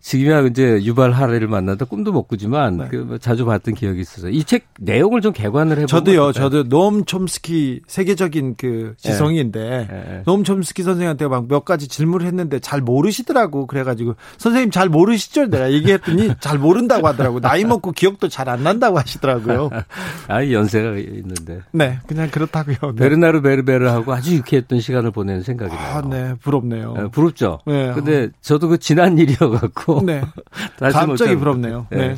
Speaker 4: 지금이야 이제 유발 하레를 만나다 꿈도 못 꾸지만 네. 그뭐 자주 봤던 기억이 있어서 이 책 내용을 좀 개관을 해보고
Speaker 1: 저도요. 저도 노엄 촘스키 세계적인 그 네. 지성인데 네. 네. 노엄 촘스키 선생한테 막 몇 가지 질문을 했는데 잘 모르시더라고. 그래가지고 선생님 잘 모르시죠? 내가 얘기했더니 잘 모른다고 하더라고. 나이 먹고 기억도 잘 안 난다고 하시더라고요.
Speaker 4: 아 연세가 있는데.
Speaker 1: 네, 그냥 그렇다고요. 네.
Speaker 4: 베르나르 베르베르하고 아주 유쾌했던 시간을 보내는 생각이 나요.
Speaker 1: 아, 네, 부럽네요. 네,
Speaker 4: 부럽죠. 네. 근데 저도 그 지난 일이어갖고 네.
Speaker 1: 갑자기 부럽네요. 네. 네.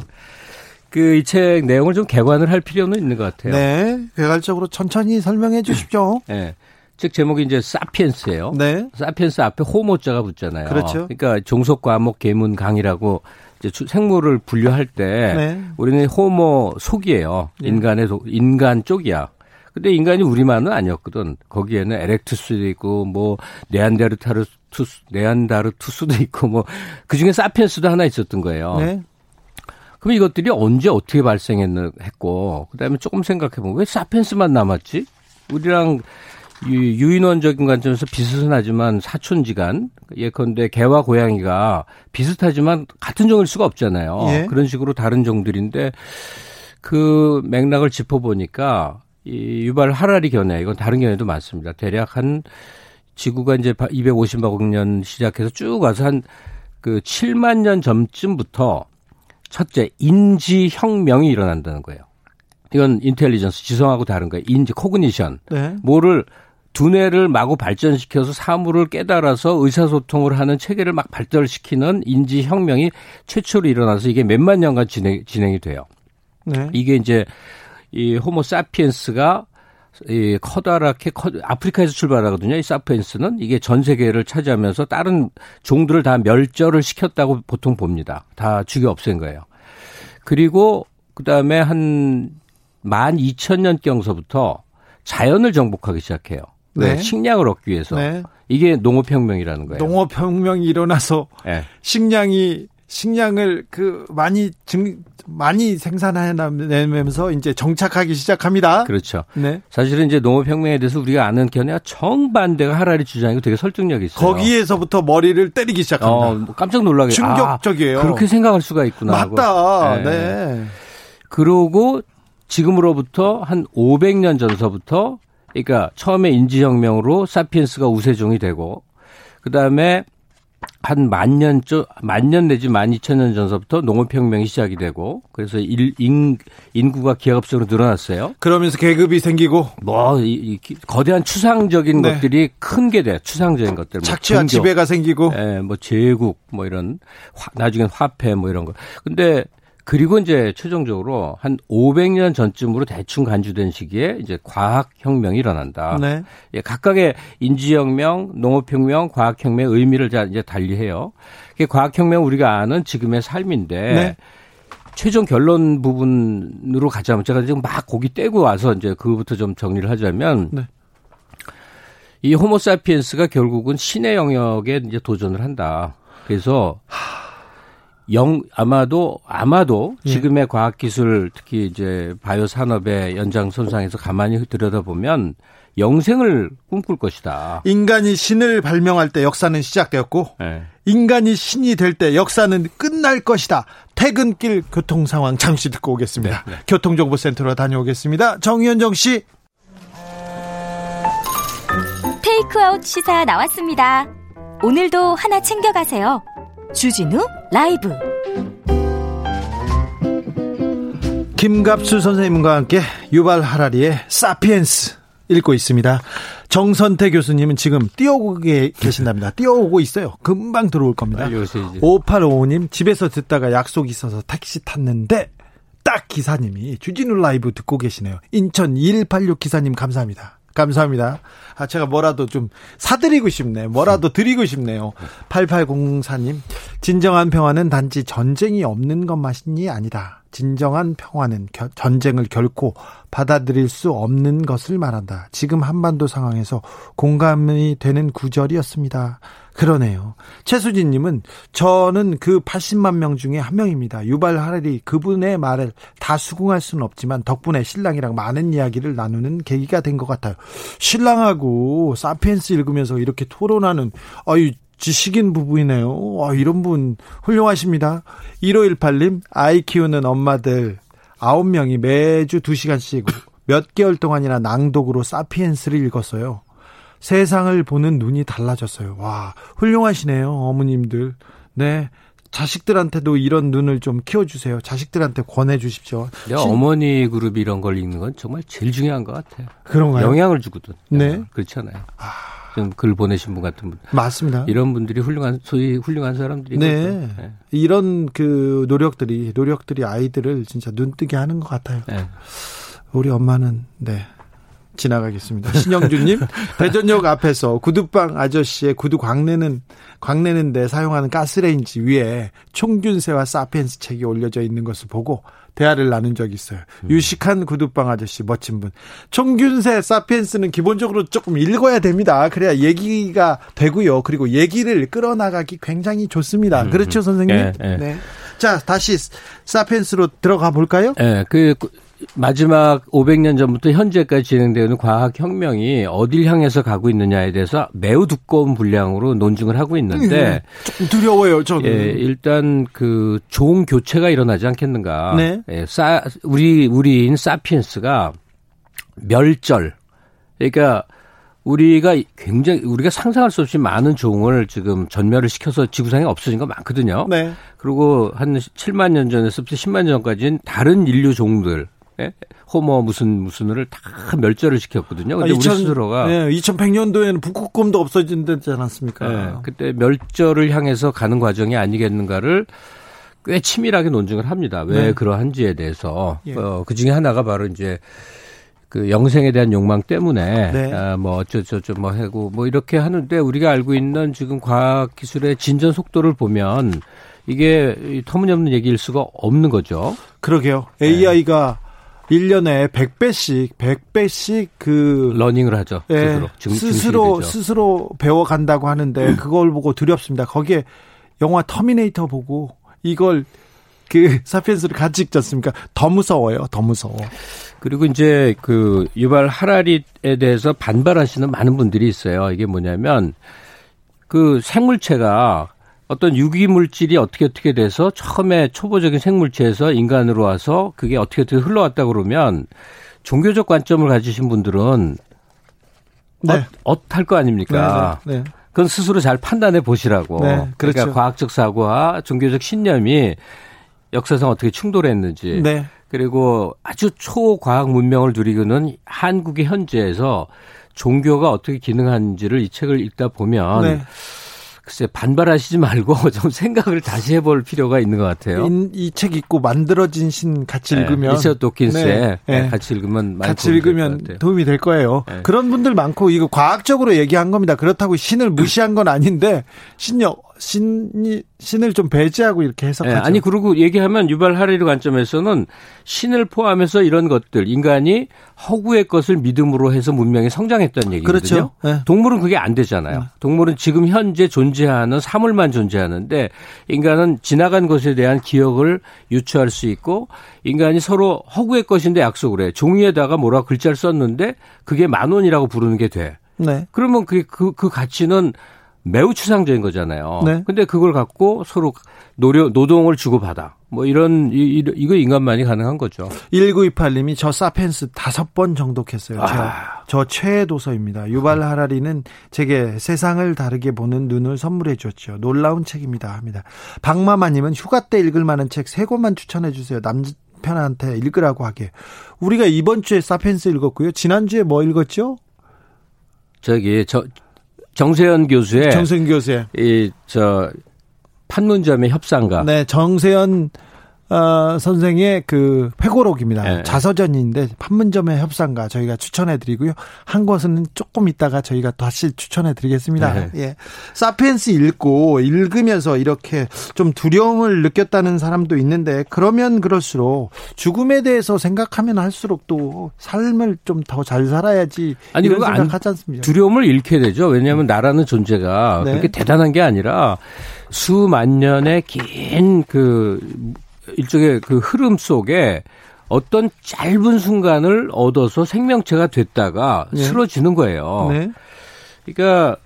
Speaker 4: 그이 책 내용을 좀 개관을 할 필요는 있는 것 같아요.
Speaker 1: 네. 개괄적으로 천천히 설명해 주십시오.
Speaker 4: 네. 책 제목이 이제 사피엔스예요. 네. 사피엔스 앞에 호모자가 붙잖아요. 그렇죠. 그러니까 종속 과목 계문 강이라고 이제 생물을 분류할 때 네. 우리는 호모 속이에요. 네. 인간의 인간 쪽이야. 근데 인간이 우리만은 아니었거든. 거기에는 에렉투스도 있고 뭐 네안데르 타르투스 네안다르투스도 있고 뭐 그 중에 사피엔스도 하나 있었던 거예요. 네. 그럼 이것들이 언제 어떻게 발생했고 그다음에 조금 생각해 보면 왜 사피엔스만 남았지? 우리랑 유인원적인 관점에서 비슷은 하지만 사촌지간 예컨대 개와 고양이가 비슷하지만 같은 종일 수가 없잖아요. 예. 그런 식으로 다른 종들인데 그 맥락을 짚어보니까 이 유발 하라리 견해 이건 다른 견해도 많습니다. 대략 한 지구가 이제 250억 년 시작해서 쭉 와서 한 그 7만 년 전쯤부터 첫째 인지 혁명이 일어난다는 거예요. 이건 intelligence 지성하고 다른 거예요. 인지 cognition. 네. 뭐를 두뇌를 마구 발전시켜서 사물을 깨달아서 의사소통을 하는 체계를 막 발달시키는 인지 혁명이 최초로 일어나서 이게 몇만 년간 진행, 진행이 돼요. 네. 이게 이제 이 호모 사피엔스가 이 커다랗게 커, 아프리카에서 출발하거든요. 이 사피엔스는 이게 전 세계를 차지하면서 다른 종들을 다 멸절을 시켰다고 보통 봅니다. 다 죽여 없앤 거예요. 그리고 그다음에 한 12,000년경서부터 자연을 정복하기 시작해요. 네. 식량을 얻기 위해서. 네. 이게 농업혁명이라는 거예요.
Speaker 1: 농업혁명이 일어나서 네. 식량이 식량을 그 많이 증 많이 생산해내면서 이제 정착하기 시작합니다.
Speaker 4: 그렇죠. 네. 사실은 이제 농업혁명에 대해서 우리가 아는 견해와 정반대가 하라리 주장이고 되게 설득력이 있어요.
Speaker 1: 거기에서부터 머리를 때리기 시작합니다. 어, 뭐
Speaker 4: 깜짝 놀라게
Speaker 1: 충격적이에요.
Speaker 4: 아, 그렇게 생각할 수가 있구나.
Speaker 1: 맞다. 네. 네.
Speaker 4: 그러고 지금으로부터 한 500년 전서부터 그러니까 처음에 인지혁명으로 사피엔스가 우세종이 되고 그다음에 한 만년 만년 내지 만 이천 년 전서부터 농업혁명이 시작이 되고 그래서 일, 인, 인구가 기하급수로 늘어났어요.
Speaker 1: 그러면서 계급이 생기고
Speaker 4: 뭐 이, 이, 거대한 추상적인 네. 것들이 큰 게 돼. 추상적인 것들. 뭐
Speaker 1: 착취와 뭐 지배가 생기고.
Speaker 4: 예, 뭐 제국 뭐 이런 화, 나중엔 화폐 뭐 이런 거. 근데 그리고 이제 최종적으로 한 500년 전쯤으로 대충 간주된 시기에 이제 과학혁명이 일어난다. 네. 예, 각각의 인지혁명, 농업혁명, 과학혁명의 의미를 이제 달리해요. 과학혁명 우리가 아는 지금의 삶인데 네. 최종 결론 부분으로 가자면 제가 지금 막 고기 떼고 와서 이제 그거부터 좀 정리를 하자면 네. 이 호모사피엔스가 결국은 신의 영역에 이제 도전을 한다. 그래서 하... 영 아마도 아마도 예. 지금의 과학 기술 특히 이제 바이오 산업의 연장선상에서 가만히 들여다보면 영생을 꿈꿀 것이다.
Speaker 1: 인간이 신을 발명할 때 역사는 시작되었고 네. 인간이 신이 될 때 역사는 끝날 것이다. 퇴근길 교통 상황 잠시 듣고 오겠습니다. 네, 네. 교통정보센터로 다녀오겠습니다. 정현정 씨.
Speaker 5: 테이크아웃 시사 나왔습니다. 오늘도 하나 챙겨가세요. 주진우 라이브
Speaker 1: 김갑수 선생님과 함께 유발 하라리의 사피엔스 읽고 있습니다. 정선태 교수님은 지금 뛰어오고 계신답니다. 뛰어오고 있어요. 금방 들어올 겁니다. 5855님 집에서 듣다가 약속 있어서 택시 탔는데 딱 기사님이 주진우 라이브 듣고 계시네요. 인천 2186 기사님 감사합니다. 감사합니다. 아, 제가 뭐라도 좀 사드리고 싶네. 뭐라도 드리고 싶네요. 8804님, 진정한 평화는 단지 전쟁이 없는 것만이 아니다. 진정한 평화는 겨, 전쟁을 결코 받아들일 수 없는 것을 말한다. 지금 한반도 상황에서 공감이 되는 구절이었습니다. 그러네요. 최수진 님은 저는 그 80만 명 중에 한 명입니다. 유발 하라리 그분의 말을 다 수긍할 수는 없지만 덕분에 신랑이랑 많은 이야기를 나누는 계기가 된 것 같아요. 신랑하고 사피엔스 읽으면서 이렇게 토론하는 아유 지식인 부부이네요. 와, 이런 분 훌륭하십니다. 1518님, 아이 키우는 엄마들 9명이 매주 2시간씩 몇 개월 동안이나 낭독으로 사피엔스를 읽었어요. 세상을 보는 눈이 달라졌어요. 와, 훌륭하시네요, 어머님들. 네. 자식들한테도 이런 눈을 좀 키워주세요. 자식들한테 권해 주십시오.
Speaker 4: 네, 어머니 그룹 이런 걸 읽는 건 정말 제일 중요한 것 같아요.
Speaker 1: 그런가요?
Speaker 4: 영향을 주거든.
Speaker 1: 네.
Speaker 4: 그렇잖아요. 아. 글 보내신 분 같은 분.
Speaker 1: 맞습니다.
Speaker 4: 이런 분들이 훌륭한 소위 훌륭한 사람들이
Speaker 1: 네. 네. 이런 그 노력들이 노력들이 아이들을 진짜 눈뜨게 하는 것 같아요. 네. 우리 엄마는 네. 지나가겠습니다. 신영주님, 대전역 앞에서 구두방 아저씨의 구두 광내는, 광내는데 사용하는 가스레인지 위에 총균세와 사피엔스 책이 올려져 있는 것을 보고 대화를 나눈 적이 있어요. 음. 유식한 구두방 아저씨, 멋진 분. 총균세, 사피엔스는 기본적으로 조금 읽어야 됩니다. 그래야 얘기가 되고요. 그리고 얘기를 끌어나가기 굉장히 좋습니다. 음. 그렇죠, 선생님? 네, 네. 네. 자, 다시 사피엔스로 들어가 볼까요?
Speaker 4: 네, 그 마지막 500년 전부터 현재까지 진행되는 과학 혁명이 어딜 향해서 가고 있느냐에 대해서 매우 두꺼운 분량으로 논증을 하고 있는데 네,
Speaker 1: 조금 두려워요, 저는. 예,
Speaker 4: 일단 그 종 교체가 일어나지 않겠는가?
Speaker 1: 네.
Speaker 4: 예, 사 우리 우리인 사피엔스가 멸절. 그러니까 우리가 굉장히 우리가 상상할 수 없이 많은 종을 지금 전멸을 시켜서 지구상에 없어진 거 많거든요.
Speaker 1: 네.
Speaker 4: 그리고 한 7만 년 전에서부터 10만 년 전까지는 다른 인류 종들 예? 호모 무슨 무슨을 다 멸절을 시켰거든요. 근데 아, 2000, 우리 스스로가
Speaker 1: 네, 2100년도에는 북극곰도 없어진다지 않았습니까? 네,
Speaker 4: 그때 멸절을 향해서 가는 과정이 아니겠는가를 꽤 치밀하게 논증을 합니다. 왜 네. 그러한지에 대해서 예. 어, 그 중에 하나가 바로 이제 그 영생에 대한 욕망 때문에 네. 아, 뭐 어쩌저쩌 뭐 하고 뭐 이렇게 하는데 우리가 알고 있는 지금 과학 기술의 진전 속도를 보면 이게 터무니없는 얘기일 수가 없는 거죠.
Speaker 1: 그러게요. AI가 1년에 100배씩 100배씩 그
Speaker 4: learning을 하죠.
Speaker 1: 예, 스스로 증, 스스로 스스로 배워 간다고 하는데 그걸 보고 두렵습니다. 거기에 영화 터미네이터 보고 이걸 그 사피엔스를 같이 읽지 않습니까? 더 무서워요. 더 무서워.
Speaker 4: 그리고 이제 그 유발 하라리에 대해서 반발하시는 많은 분들이 있어요. 이게 뭐냐면 그 생물체가 어떤 유기 물질이 어떻게 어떻게 돼서 처음에 초보적인 생물체에서 인간으로 와서 그게 어떻게 어떻게 흘러왔다 그러면 종교적 관점을 가지신 분들은 네. 엇할 거 아닙니까? 네, 네, 네, 그건 스스로 잘 판단해 보시라고. 네, 그러니까 그렇죠. 그러니까 과학적 사고와 종교적 신념이 역사상 어떻게 충돌했는지.
Speaker 1: 네.
Speaker 4: 그리고 아주 초과학 문명을 누리고는 한국의 현재에서 종교가 어떻게 기능하는지를 이 책을 읽다 보면 네. 글쎄 반발하시지 말고 좀 생각을 다시 해볼 필요가 있는 것 같아요.
Speaker 1: 이 책 읽고 만들어진 신 같이 네, 읽으면
Speaker 4: 리처 도킨스의 네, 네. 같이 읽으면
Speaker 1: 같이 읽으면 도움이 될 거예요. 네. 그런 분들 많고 이거 과학적으로 얘기한 겁니다. 그렇다고 신을 무시한 건 아닌데 신력 신이 신을 좀 배제하고 이렇게 해석하죠. 네,
Speaker 4: 아니 그리고 얘기하면 유발 하리르 관점에서는 신을 포함해서 이런 것들 인간이 허구의 것을 믿음으로 해서 문명이 성장했다는 얘기거든요.
Speaker 1: 그렇죠. 네.
Speaker 4: 동물은 그게 안 되잖아요. 네. 동물은 지금 현재 존재하는 사물만 존재하는데 인간은 지나간 것에 대한 기억을 유추할 수 있고 인간이 서로 허구의 것인데 약속을 해. 종이에다가 뭐라 글자를 썼는데 그게 만 원이라고 부르는 게 돼.
Speaker 1: 네.
Speaker 4: 그러면 그, 그, 그 가치는 매우 추상적인 거잖아요.
Speaker 1: 네.
Speaker 4: 근데 그걸 갖고 서로 노력, 노동을 주고받아. 뭐 이런, 이, 이 거 인간만이 가능한 거죠.
Speaker 1: 1928님이 저 사펜스 다섯 번 정독했어요. 아. 저 최애 도서입니다. 유발 하라리는 제게 세상을 다르게 보는 눈을 선물해 줬죠. 놀라운 책입니다. 합니다. 박마마님은 휴가 때 읽을 만한 책 세 권만 추천해 주세요. 남편한테 읽으라고 하게. 우리가 이번 주에 사펜스 읽었고요. 지난주에 뭐 읽었죠?
Speaker 4: 저기, 저, 정세현 교수의
Speaker 1: 정세현 교수의
Speaker 4: 이 저 판문점의 협상가.
Speaker 1: 네, 정세현 어, 선생의 그 회고록입니다. 네. 자서전인데 판문점의 협상가 저희가 추천해 드리고요. 한 것은 조금 있다가 저희가 다시 추천해 드리겠습니다. 네. 예. 사피엔스 읽고 읽으면서 이렇게 좀 두려움을 느꼈다는 사람도 있는데 그러면 그럴수록 죽음에 대해서 생각하면 할수록 또 삶을 좀 더 잘 살아야지 아니 이런 생각하지 않습니까?
Speaker 4: 두려움을 잃게 되죠. 왜냐하면 나라는 존재가 네. 그렇게 대단한 게 아니라 수만 년의 긴 그 일종의 그 흐름 속에 어떤 짧은 순간을 얻어서 생명체가 됐다가 네. 쓰러지는 거예요. 네. 그러니까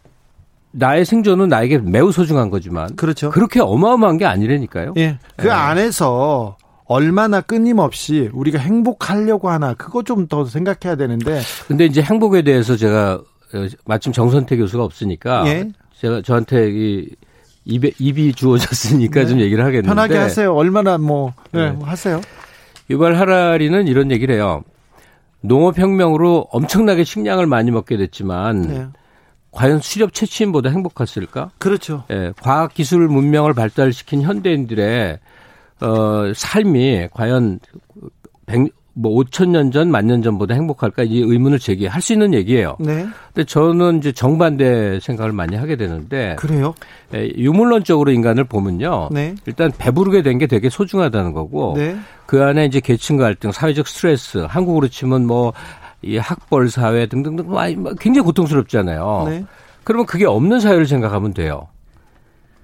Speaker 4: 나의 생존은 나에게 매우 소중한 거지만
Speaker 1: 그렇죠.
Speaker 4: 그렇게 어마어마한 게 아니라니까요.
Speaker 1: 예. 그 네. 안에서 얼마나 끊임없이 우리가 행복하려고 하나 그거 좀 더 생각해야 되는데.
Speaker 4: 근데 이제 행복에 대해서 제가 어, 마침 정선태 교수가 없으니까 예? 제가 저한테 이 입에, 입이 주어졌으니까 네. 좀 얘기를 하겠는데.
Speaker 1: 편하게 하세요. 얼마나 뭐, 네, 네. 하세요.
Speaker 4: 유발 하라리는 이런 얘기를 해요. 농업혁명으로 엄청나게 식량을 많이 먹게 됐지만, 네. 과연 수렵 채취인보다 행복했을까?
Speaker 1: 그렇죠.
Speaker 4: 예, 과학 기술 문명을 발달시킨 현대인들의 어, 삶이 과연 100, 뭐 5천 년 전, 만 년 전보다 행복할까 이 의문을 제기할 수 있는 얘기예요. 네. 근데 저는 이제 정반대 생각을 많이 하게 되는데
Speaker 1: 그래요?
Speaker 4: 예, 유물론적으로 인간을 보면요. 네. 일단 배부르게 된 게 되게 소중하다는 거고 네. 그 안에 이제 계층 갈등, 사회적 스트레스, 한국으로 치면 뭐 이 학벌 사회 등등등 뭐 굉장히 고통스럽잖아요. 네. 그러면 그게 없는 사회를 생각하면 돼요.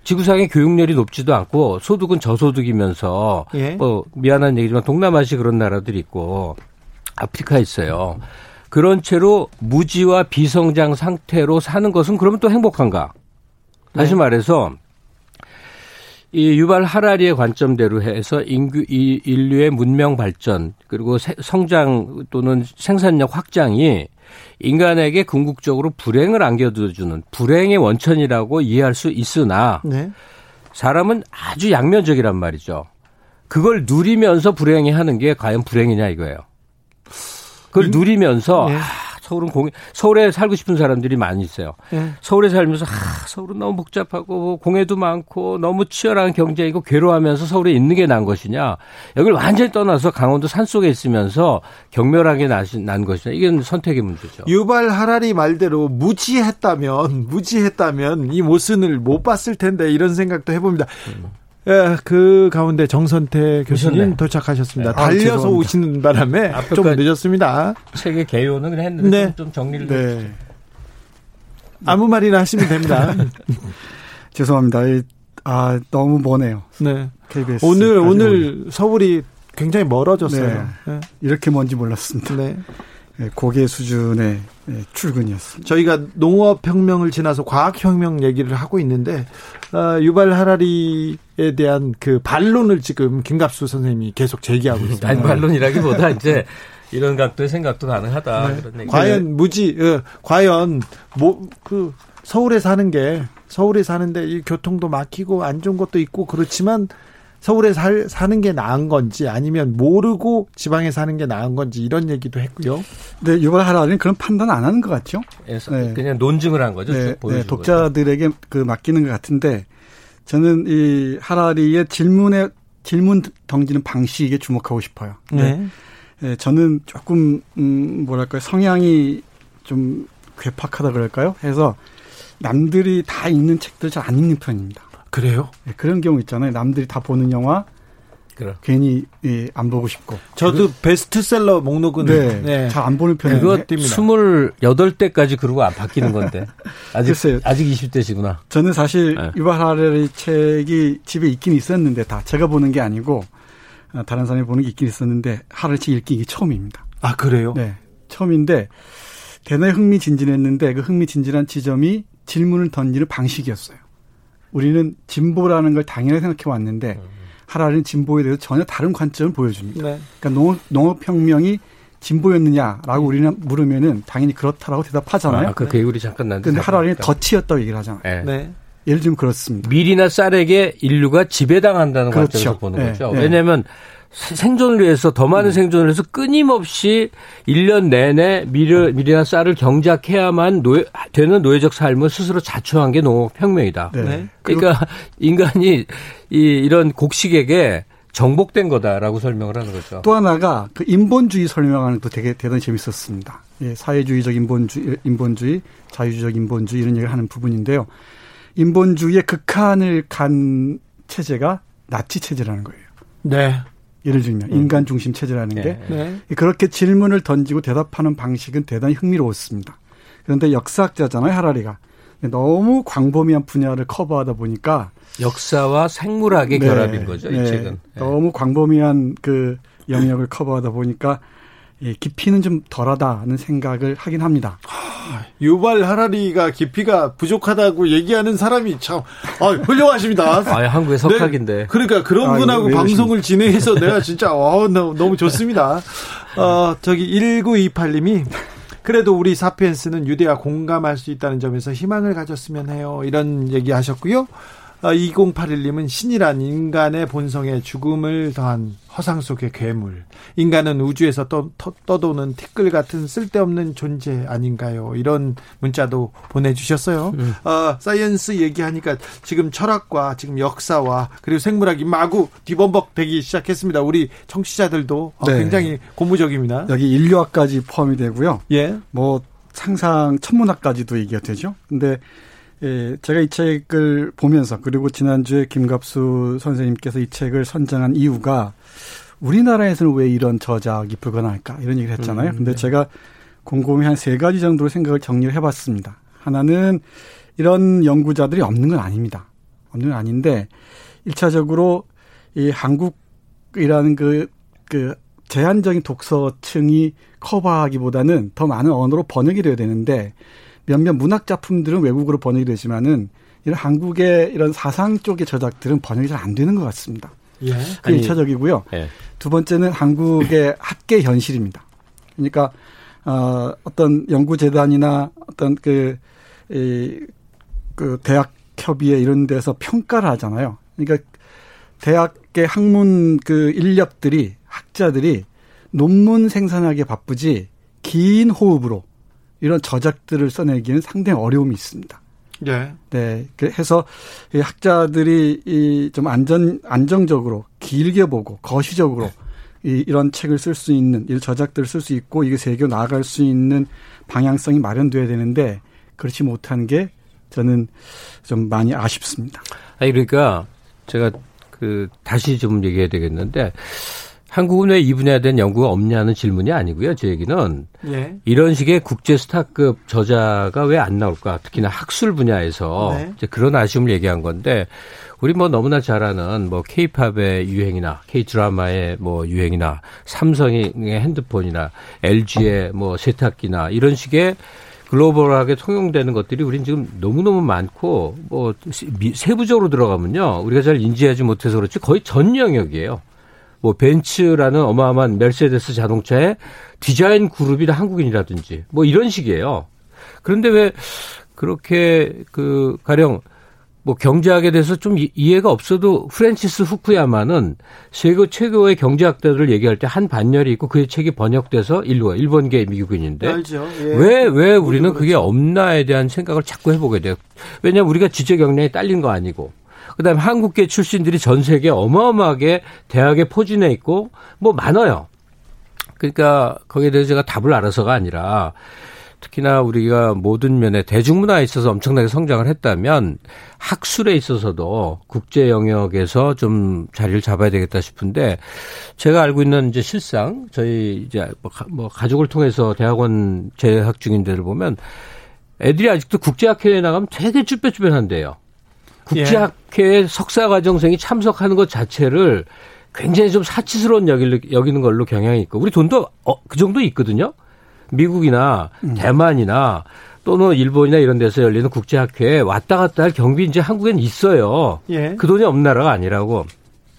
Speaker 4: 지구상의 교육열이 높지도 않고 소득은 저소득이면서 예. 뭐 미안한 얘기지만 동남아시 그런 나라들이 있고 아프리카 있어요. 그런 채로 무지와 비성장 상태로 사는 것은 그러면 또 행복한가? 다시 네. 말해서 이 유발 하라리의 관점대로 해서 인구 이 인류의 문명 발전 그리고 성장 또는 생산력 확장이 인간에게 궁극적으로 불행을 안겨주는 불행의 원천이라고 이해할 수 있으나 네. 사람은 아주 양면적이란 말이죠. 그걸 누리면서 불행해 하는 게 과연 불행이냐 이거예요. 그걸 음? 누리면서 네. 아, 서울은 공 서울에 살고 싶은 사람들이 많이 있어요. 네. 서울에 살면서 아, 서울은 너무 복잡하고 공해도 많고 너무 치열한 경쟁이고 괴로워하면서 서울에 있는 게 난 것이냐? 여기를 완전히 떠나서 강원도 산 속에 있으면서 경멸하게 난 것이냐? 이건 선택의 문제죠.
Speaker 1: 유발 하라리 말대로 무지했다면 무지했다면 이 모순을 못 봤을 텐데 이런 생각도 해봅니다. 음. 예, 그 가운데 정선태 교수님 오셨네. 도착하셨습니다. 네. 달려서 아, 오시는 바람에 좀 늦었습니다.
Speaker 4: 책의 개요는 그냥 했는데 네. 좀 정리를 네.
Speaker 1: 아무 말이나 하시면 됩니다.
Speaker 6: 죄송합니다. 아, 너무 머네요. 네. KBS.
Speaker 1: 오늘, 오늘 서울이 굉장히 멀어졌어요. 네.
Speaker 6: 네. 이렇게 먼지 몰랐습니다. 네. 네 고개 수준의 네, 출근이었습니다.
Speaker 1: 저희가 농업혁명을 지나서 과학혁명 얘기를 하고 있는데, 어, 유발 하라리에 대한 그 반론을 지금 김갑수 선생님이 계속 제기하고 있습니다.
Speaker 4: 아니, 반론이라기보다 이제 이런 각도의 생각도 가능하다. 네. 그런
Speaker 1: 과연 무지, 어, 과연 뭐, 그, 서울에 사는 게, 서울에 사는데 이 교통도 막히고 안 좋은 것도 있고 그렇지만 서울에 살, 사는 게 나은 건지 아니면 모르고 지방에 사는 게 나은 건지 이런 얘기도 했고요.
Speaker 6: 네, 유발하라는 그런 판단 안 하는 것 같죠.
Speaker 4: 네. 그냥 논증을 한 거죠.
Speaker 6: 네, 네 독자들에게 그 맡기는 것 같은데 저는 이 하라리의 질문에 질문 던지는 방식에 주목하고 싶어요. 네. 네. 저는 조금 음 뭐랄까요 성향이 좀 괴팍하다 그럴까요? 해서 남들이 다 읽는 책들 잘 안 읽는 편입니다.
Speaker 1: 그래요?
Speaker 6: 네, 그런 경우 있잖아요. 남들이 다 보는 영화 그래. 괜히 예, 안 보고 싶고.
Speaker 1: 저도 그, 베스트셀러 목록은
Speaker 6: 네, 네. 잘 안 보는 편이에요.
Speaker 4: 그거 28때까지 그러고 안 바뀌는 건데. 아직 글쎄요. 아직 20대시구나.
Speaker 6: 저는 사실 네. 유발 하레리 책이 집에 있긴 있었는데 다 제가 보는 게 아니고 어, 다른 사람이 보는 게 있긴 있었는데 하레리 책 읽기 이게 처음입니다.
Speaker 1: 아, 그래요?
Speaker 6: 네. 처음인데 대단히 흥미진진했는데 그 흥미진진한 지점이 질문을 던지는 방식이었어요. 우리는 진보라는 걸 당연히 생각해 왔는데 음. 하라는 진보에 대해서 전혀 다른 관점을 보여줍니다. 네. 그러니까 농업, 농업혁명이 진보였느냐라고 음. 우리는 물으면은 당연히 그렇다라고 대답하잖아요.
Speaker 4: 아, 그 개울이 잠깐 난.
Speaker 6: 근데 하라는 덫이었다고 얘기를 하잖아요. 네. 네. 예를 들면 그렇습니다.
Speaker 4: 밀이나 쌀에게 인류가 지배당한다는 그렇죠. 관점에서 보는 네. 거죠. 네. 왜냐하면 생존을 위해서 더 많은 음. 생존을 해서 끊임없이 1년 내내 밀을, 밀이나 쌀을 경작해야만 노예, 되는 노예적 삶을 스스로 자초한 게 농업혁명이다. 네. 그러니까 인간이 이, 이런 곡식에게 정복된 거다라고 설명을 하는 거죠.
Speaker 6: 또 하나가 그 인본주의 설명하는 것도 되게 대단히 재밌었습니다. 예, 사회주의적 인본주의, 인본주의, 자유주의적 인본주의 이런 얘기를 하는 부분인데요. 인본주의의 극한을 간 체제가 나치 체제라는 거예요.
Speaker 1: 네.
Speaker 6: 예를 들면 음. 인간 중심 체제라는 네. 게 네. 그렇게 질문을 던지고 대답하는 방식은 대단히 흥미로웠습니다. 그런데 역사학자잖아요 하라리가 너무 광범위한 분야를 커버하다 보니까
Speaker 4: 역사와 생물학의 네. 결합인 거죠 이 네. 책은
Speaker 6: 네. 너무 광범위한 그 영역을 커버하다 보니까 예, 깊이는 좀 덜하다는 생각을 하긴 합니다.
Speaker 1: 유발 하라리가 깊이가 부족하다고 얘기하는 사람이 참 아, 훌륭하십니다.
Speaker 4: 아, 한국의 석학인데.
Speaker 1: 네, 그러니까 그런 아, 분하고 방송을 진행해서 내가 진짜 어, 너무 좋습니다. 어, 저기 1928님이 그래도 우리 사피엔스는 유대와 공감할 수 있다는 점에서 희망을 가졌으면 해요. 이런 얘기 하셨고요. 2081님은 어, 신이란 인간의 본성에 죽음을 더한 허상 속의 괴물. 인간은 우주에서 떠, 떠도는 티끌 같은 쓸데없는 존재 아닌가요? 이런 문자도 보내주셨어요. 음. 어, science 얘기하니까 지금 철학과 지금 역사와 그리고 생물학이 마구 뒤범벅 되기 시작했습니다. 우리 청취자들도 어, 네. 굉장히 고무적입니다.
Speaker 6: 여기 인류학까지 포함이 되고요. 예. 뭐 상상 천문학까지도 얘기가 되죠. 근데 예, 제가 이 책을 보면서 그리고 지난주에 김갑수 선생님께서 이 책을 선정한 이유가 우리나라에서는 왜 이런 저작이 불가능할까 이런 얘기를 했잖아요. 음, 근데 네. 제가 곰곰이 한 세 가지 정도로 생각을 정리를 해봤습니다. 하나는 이런 연구자들이 없는 건 아닙니다. 없는 건 아닌데 일차적으로 이 한국이라는 그, 그 제한적인 독서층이 커버하기보다는 더 많은 언어로 번역이 돼야 되는데 몇몇 문학 작품들은 외국어로 번역이 되지만은 이런 한국의 이런 사상 쪽의 저작들은 번역이 잘 안 되는 것 같습니다. 예. 그게 1차적이고요. 예. 두 번째는 한국의 학계 현실입니다. 그러니까 어, 어떤 연구재단이나 어떤 그, 이, 그 대학 협의회 이런 데서 평가를 하잖아요. 그러니까 대학의 학문 그 인력들이 학자들이 논문 생산하기에 바쁘지 긴 호흡으로 이런 저작들을 써내기는 상당히 어려움이 있습니다. 네. 네. 그래서 학자들이 이 좀 안전 안정적으로 길게 보고 거시적으로 이, 이런 책을 쓸 수 있는 이 저작들을 쓸 수 있고 이게 세계 나아갈 수 있는 방향성이 마련돼야 되는데 그렇지 못한 게 저는 좀 많이 아쉽습니다.
Speaker 4: 아니 그러니까 제가 그 다시 좀 얘기해야 되겠는데 한국은 왜 이 분야에 대한 연구가 없냐는 질문이 아니고요. 제 얘기는 예. 이런 식의 국제 스타급 저자가 왜 안 나올까? 특히나 학술 분야에서 네. 이제 그런 아쉬움을 얘기한 건데 우리 뭐 너무나 잘 아는 뭐 케이팝의 유행이나 케이 드라마의 뭐 유행이나 삼성의 핸드폰이나 LG의 뭐 세탁기나 이런 식의 글로벌하게 통용되는 것들이 우린 지금 너무너무 많고 뭐 세부적으로 들어가면요. 우리가 잘 인지하지 못해서 그렇지 거의 전 영역이에요. 뭐 벤츠라는 어마어마한 메르세데스 자동차의 디자인 그룹이 다 한국인이라든지 뭐 이런 식이에요. 그런데 왜 그렇게 그 가령 뭐 경제학에 대해서 좀 이해가 없어도 프랜시스 후쿠야마는 세계 최고의 경제학자들을 얘기할 때 한 반열이 있고 그의 책이 번역돼서 일본 일본계 미국인인데 왜왜 예. 왜 우리는 그게 그렇죠. 없나에 대한 생각을 자꾸 해보게 돼요. 왜냐하면 우리가 지적 역량이 딸린 거 아니고 그다음에 한국계 출신들이 전 세계 어마어마하게 대학에 포진해 있고 뭐 많아요. 그러니까 거기에 대해서 제가 답을 알아서가 아니라 특히나 우리가 모든 면에 대중문화에 있어서 엄청나게 성장을 했다면 학술에 있어서도 국제 영역에서 좀 자리를 잡아야 되겠다 싶은데 제가 알고 있는 이제 실상 저희 이제 뭐, 뭐 가족을 통해서 대학원 재학 중인 데를 보면 애들이 아직도 국제학회에 나가면 되게 쭈뼛쭈뼛한데요. 국제학회 예. 석사과정생이 참석하는 것 자체를 굉장히 좀 사치스러운 여기는 걸로 경향이 있고 우리 돈도 어, 그 정도 있거든요. 미국이나 음. 대만이나 또는 일본이나 이런 데서 열리는 국제학회에 왔다 갔다 할 경비 이제 한국엔 있어요. 예. 그 돈이 없는 나라가 아니라고.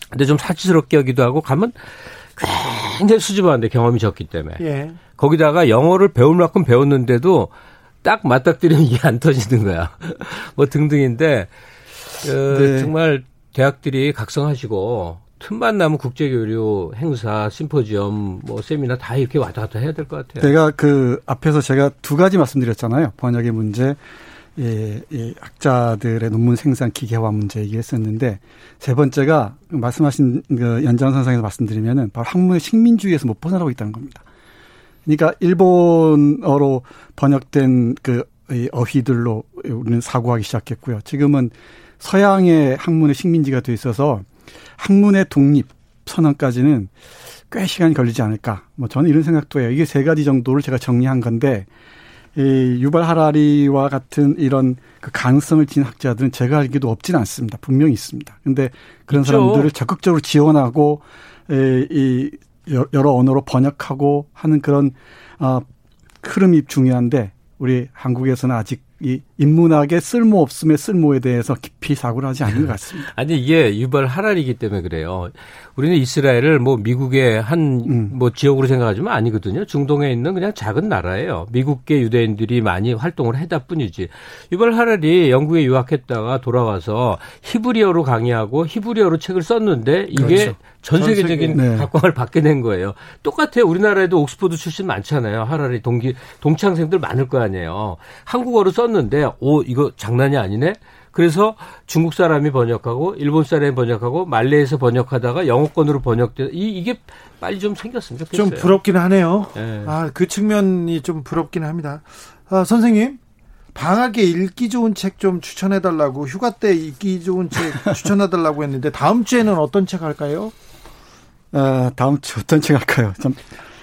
Speaker 4: 근데 좀 사치스럽게 여기도 하고 가면 굉장히 수줍어한데 경험이 적기 때문에. 예. 거기다가 영어를 배울 만큼 배웠는데도 딱 맞닥뜨리면 이게 안 터지는 거야. 뭐 등등인데 그 네. 정말 대학들이 각성하시고 틈만 나면 국제교류 행사, 심포지엄, 뭐 세미나 다 이렇게 왔다 갔다 해야 될 것 같아요.
Speaker 6: 내가 그 앞에서 제가 두 가지 말씀드렸잖아요. 번역의 문제, 예, 예, 학자들의 논문 생산 기계화 문제 얘기했었는데 세 번째가 말씀하신 그 연장선상에서 말씀드리면은 바로 학문의 식민주의에서 못 벗어나고 있다는 겁니다. 그러니까 일본어로 번역된 그 어휘들로 우리는 사고하기 시작했고요. 지금은 서양의 학문의 식민지가 돼 있어서 학문의 독립 선언까지는 꽤 시간이 걸리지 않을까. 뭐 저는 이런 생각도 해요. 이게 세 가지 정도를 제가 정리한 건데 이 유발 하라리와 같은 이런 그 가능성을 지닌 학자들은 제가 알기도 없진 않습니다. 분명히 있습니다. 근데 그런 있죠. 사람들을 적극적으로 지원하고 이 여러 언어로 번역하고 하는 그런 어 흐름이 중요한데 우리 한국에서는 아직 이 인문학의 쓸모 없음의 쓸모에 대해서 깊이 사고를 하지 않는 것 같습니다.
Speaker 4: 아니 이게 유발 하랄이기 때문에 그래요. 우리는 이스라엘을 뭐 미국의 한뭐 음. 뭐 지역으로 생각하지만 아니거든요. 중동에 있는 그냥 작은 나라예요. 미국계 유대인들이 많이 활동을 했다 뿐이지. 유발 하랄이 영국에 유학했다가 돌아와서 히브리어로 강의하고 히브리어로 책을 썼는데 이게 그렇죠. 전 세계적인 네. 각광을 받게 된 거예요. 똑같아요. 우리나라에도 옥스퍼드 출신 많잖아요. 하랄이 동기 동창생들 많을 거 아니에요. 한국어로 썼는데 오 이거 장난이 아니네. 그래서 중국 사람이 번역하고 일본 사람이 번역하고 말레이에서 번역하다가 영어권으로 번역돼 이 이게 빨리 좀 생겼으면 좋겠어요.
Speaker 1: 좀 부럽긴 하네요. 네. 아그 측면이 좀 부럽긴 합니다. 아, 선생님 방학에 읽기 좋은 책 좀 추천해 달라고 휴가 때 읽기 좋은 책 추천해 달라고 했는데 다음 주에는 어떤 책 할까요?
Speaker 6: 아, 다음 주 어떤 책 할까요? 좀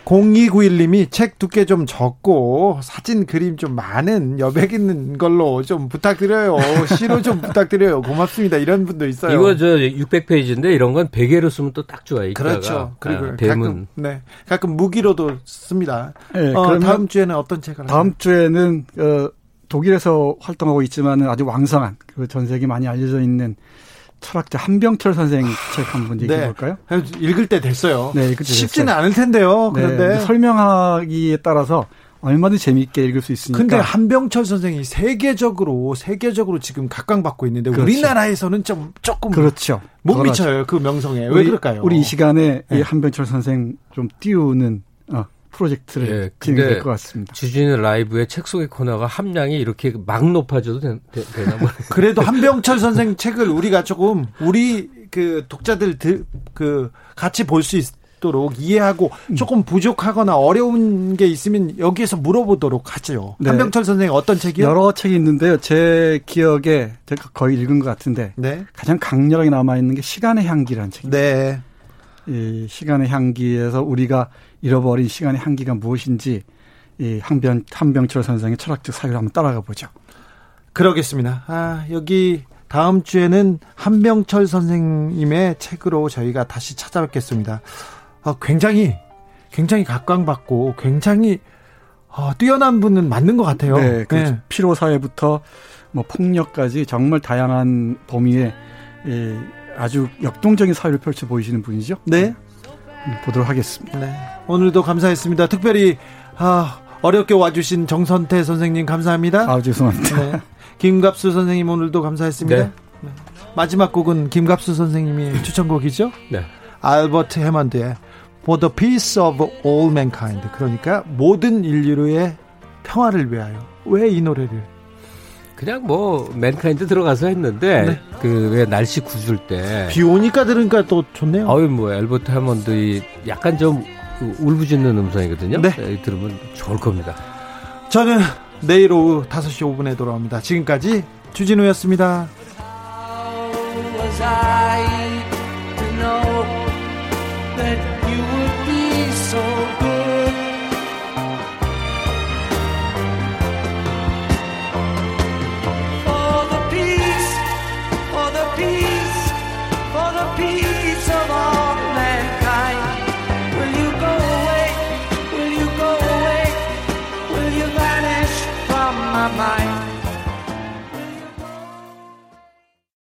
Speaker 1: 0291님이 책 두께 좀 적고 사진 그림 좀 많은 여백 있는 걸로 좀 부탁드려요. 시로 좀 부탁드려요. 고맙습니다. 이런 분도 있어요.
Speaker 4: 이거 저 600페이지인데 이런 건 베개로 쓰면 또 딱 좋아요.
Speaker 1: 그렇죠. 그리고 아, 대문. 가끔, 네. 가끔 무기로도 씁니다. 네, 어, 다음 주에는 어떤 책을
Speaker 6: 다음 할까요? 주에는 어, 독일에서 활동하고 있지만은 아주 왕성한 그 전 세계 많이 알려져 있는 철학자 한병철 선생 책 한번 얘기해 네. 볼까요?
Speaker 1: 읽을 때 됐어요. 네, 읽을 때 쉽지는 됐어요. 않을 텐데요. 네, 그런데 네,
Speaker 6: 설명하기에 따라서 얼마든지 재미있게 읽을 수 있으니까.
Speaker 1: 근데 한병철 선생이 세계적으로 세계적으로 지금 각광받고 있는데 그렇죠. 우리나라에서는 좀 조금
Speaker 6: 그렇죠.
Speaker 1: 못 미쳐요 그 명성에 왜 그럴까요?
Speaker 6: 우리 이 시간에 네. 이 한병철 선생 좀 띄우는 어, 프로젝트를 예, 진행될 것 같습니다.
Speaker 4: 주진우 라이브의 책 속의 코너가 함량이 이렇게 막 높아져도 되, 나 뭐.
Speaker 1: 그래도 한병철 선생 책을 우리가 조금 우리 그 독자들 그 같이 볼 수 있도록 이해하고 음. 조금 부족하거나 어려운 게 있으면 여기에서 물어보도록 하죠. 네. 한병철 선생 어떤 책이요?
Speaker 6: 여러 책이 있는데요. 제 기억에 제가 거의 읽은 것 같은데 네. 가장 강렬하게 남아 있는 게 시간의 향기라는 책입니다. 네. 이 시간의 향기에서 우리가 잃어버린 시간의 한기가 무엇인지 이 한병 한병철 선생의 철학적 사유를 한번 따라가 보죠.
Speaker 1: 그러겠습니다. 아, 여기 다음 주에는 한병철 선생님의 책으로 저희가 다시 찾아뵙겠습니다. 아, 굉장히 굉장히 각광받고 굉장히 어, 뛰어난 분은 맞는 것 같아요.
Speaker 6: 네, 그 네. 피로 사회부터 뭐 폭력까지 정말 다양한 범위에 예, 아주 역동적인 사회를 펼쳐 보이시는 분이죠.
Speaker 1: 네.
Speaker 6: 보도록 하겠습니다. 네.
Speaker 1: 오늘도 감사했습니다. 특별히 아, 어렵게 와주신 정선태 선생님 감사합니다.
Speaker 6: 아 죄송합니다. 네.
Speaker 1: 김갑수 선생님 오늘도 감사했습니다. 네. 네. 마지막 곡은 김갑수 선생님이 추천곡이죠. 네. 알버트 해먼드의 For the Peace of All Mankind. 그러니까 모든 인류의 평화를 위하여. 왜 이 노래를?
Speaker 4: 그냥 뭐 맨카인드 들어가서 했는데 네. 그왜 날씨 구줄
Speaker 1: 때비 오니까 들으니까 또 좋네요.
Speaker 4: 아유 뭐 엘버트 해먼드 약간 좀 울부짖는 음성이거든요. 네. 네. 들으면 좋을 겁니다.
Speaker 1: 저는 내일 오후 5시 5분에 돌아옵니다. 지금까지 주진우였습니다.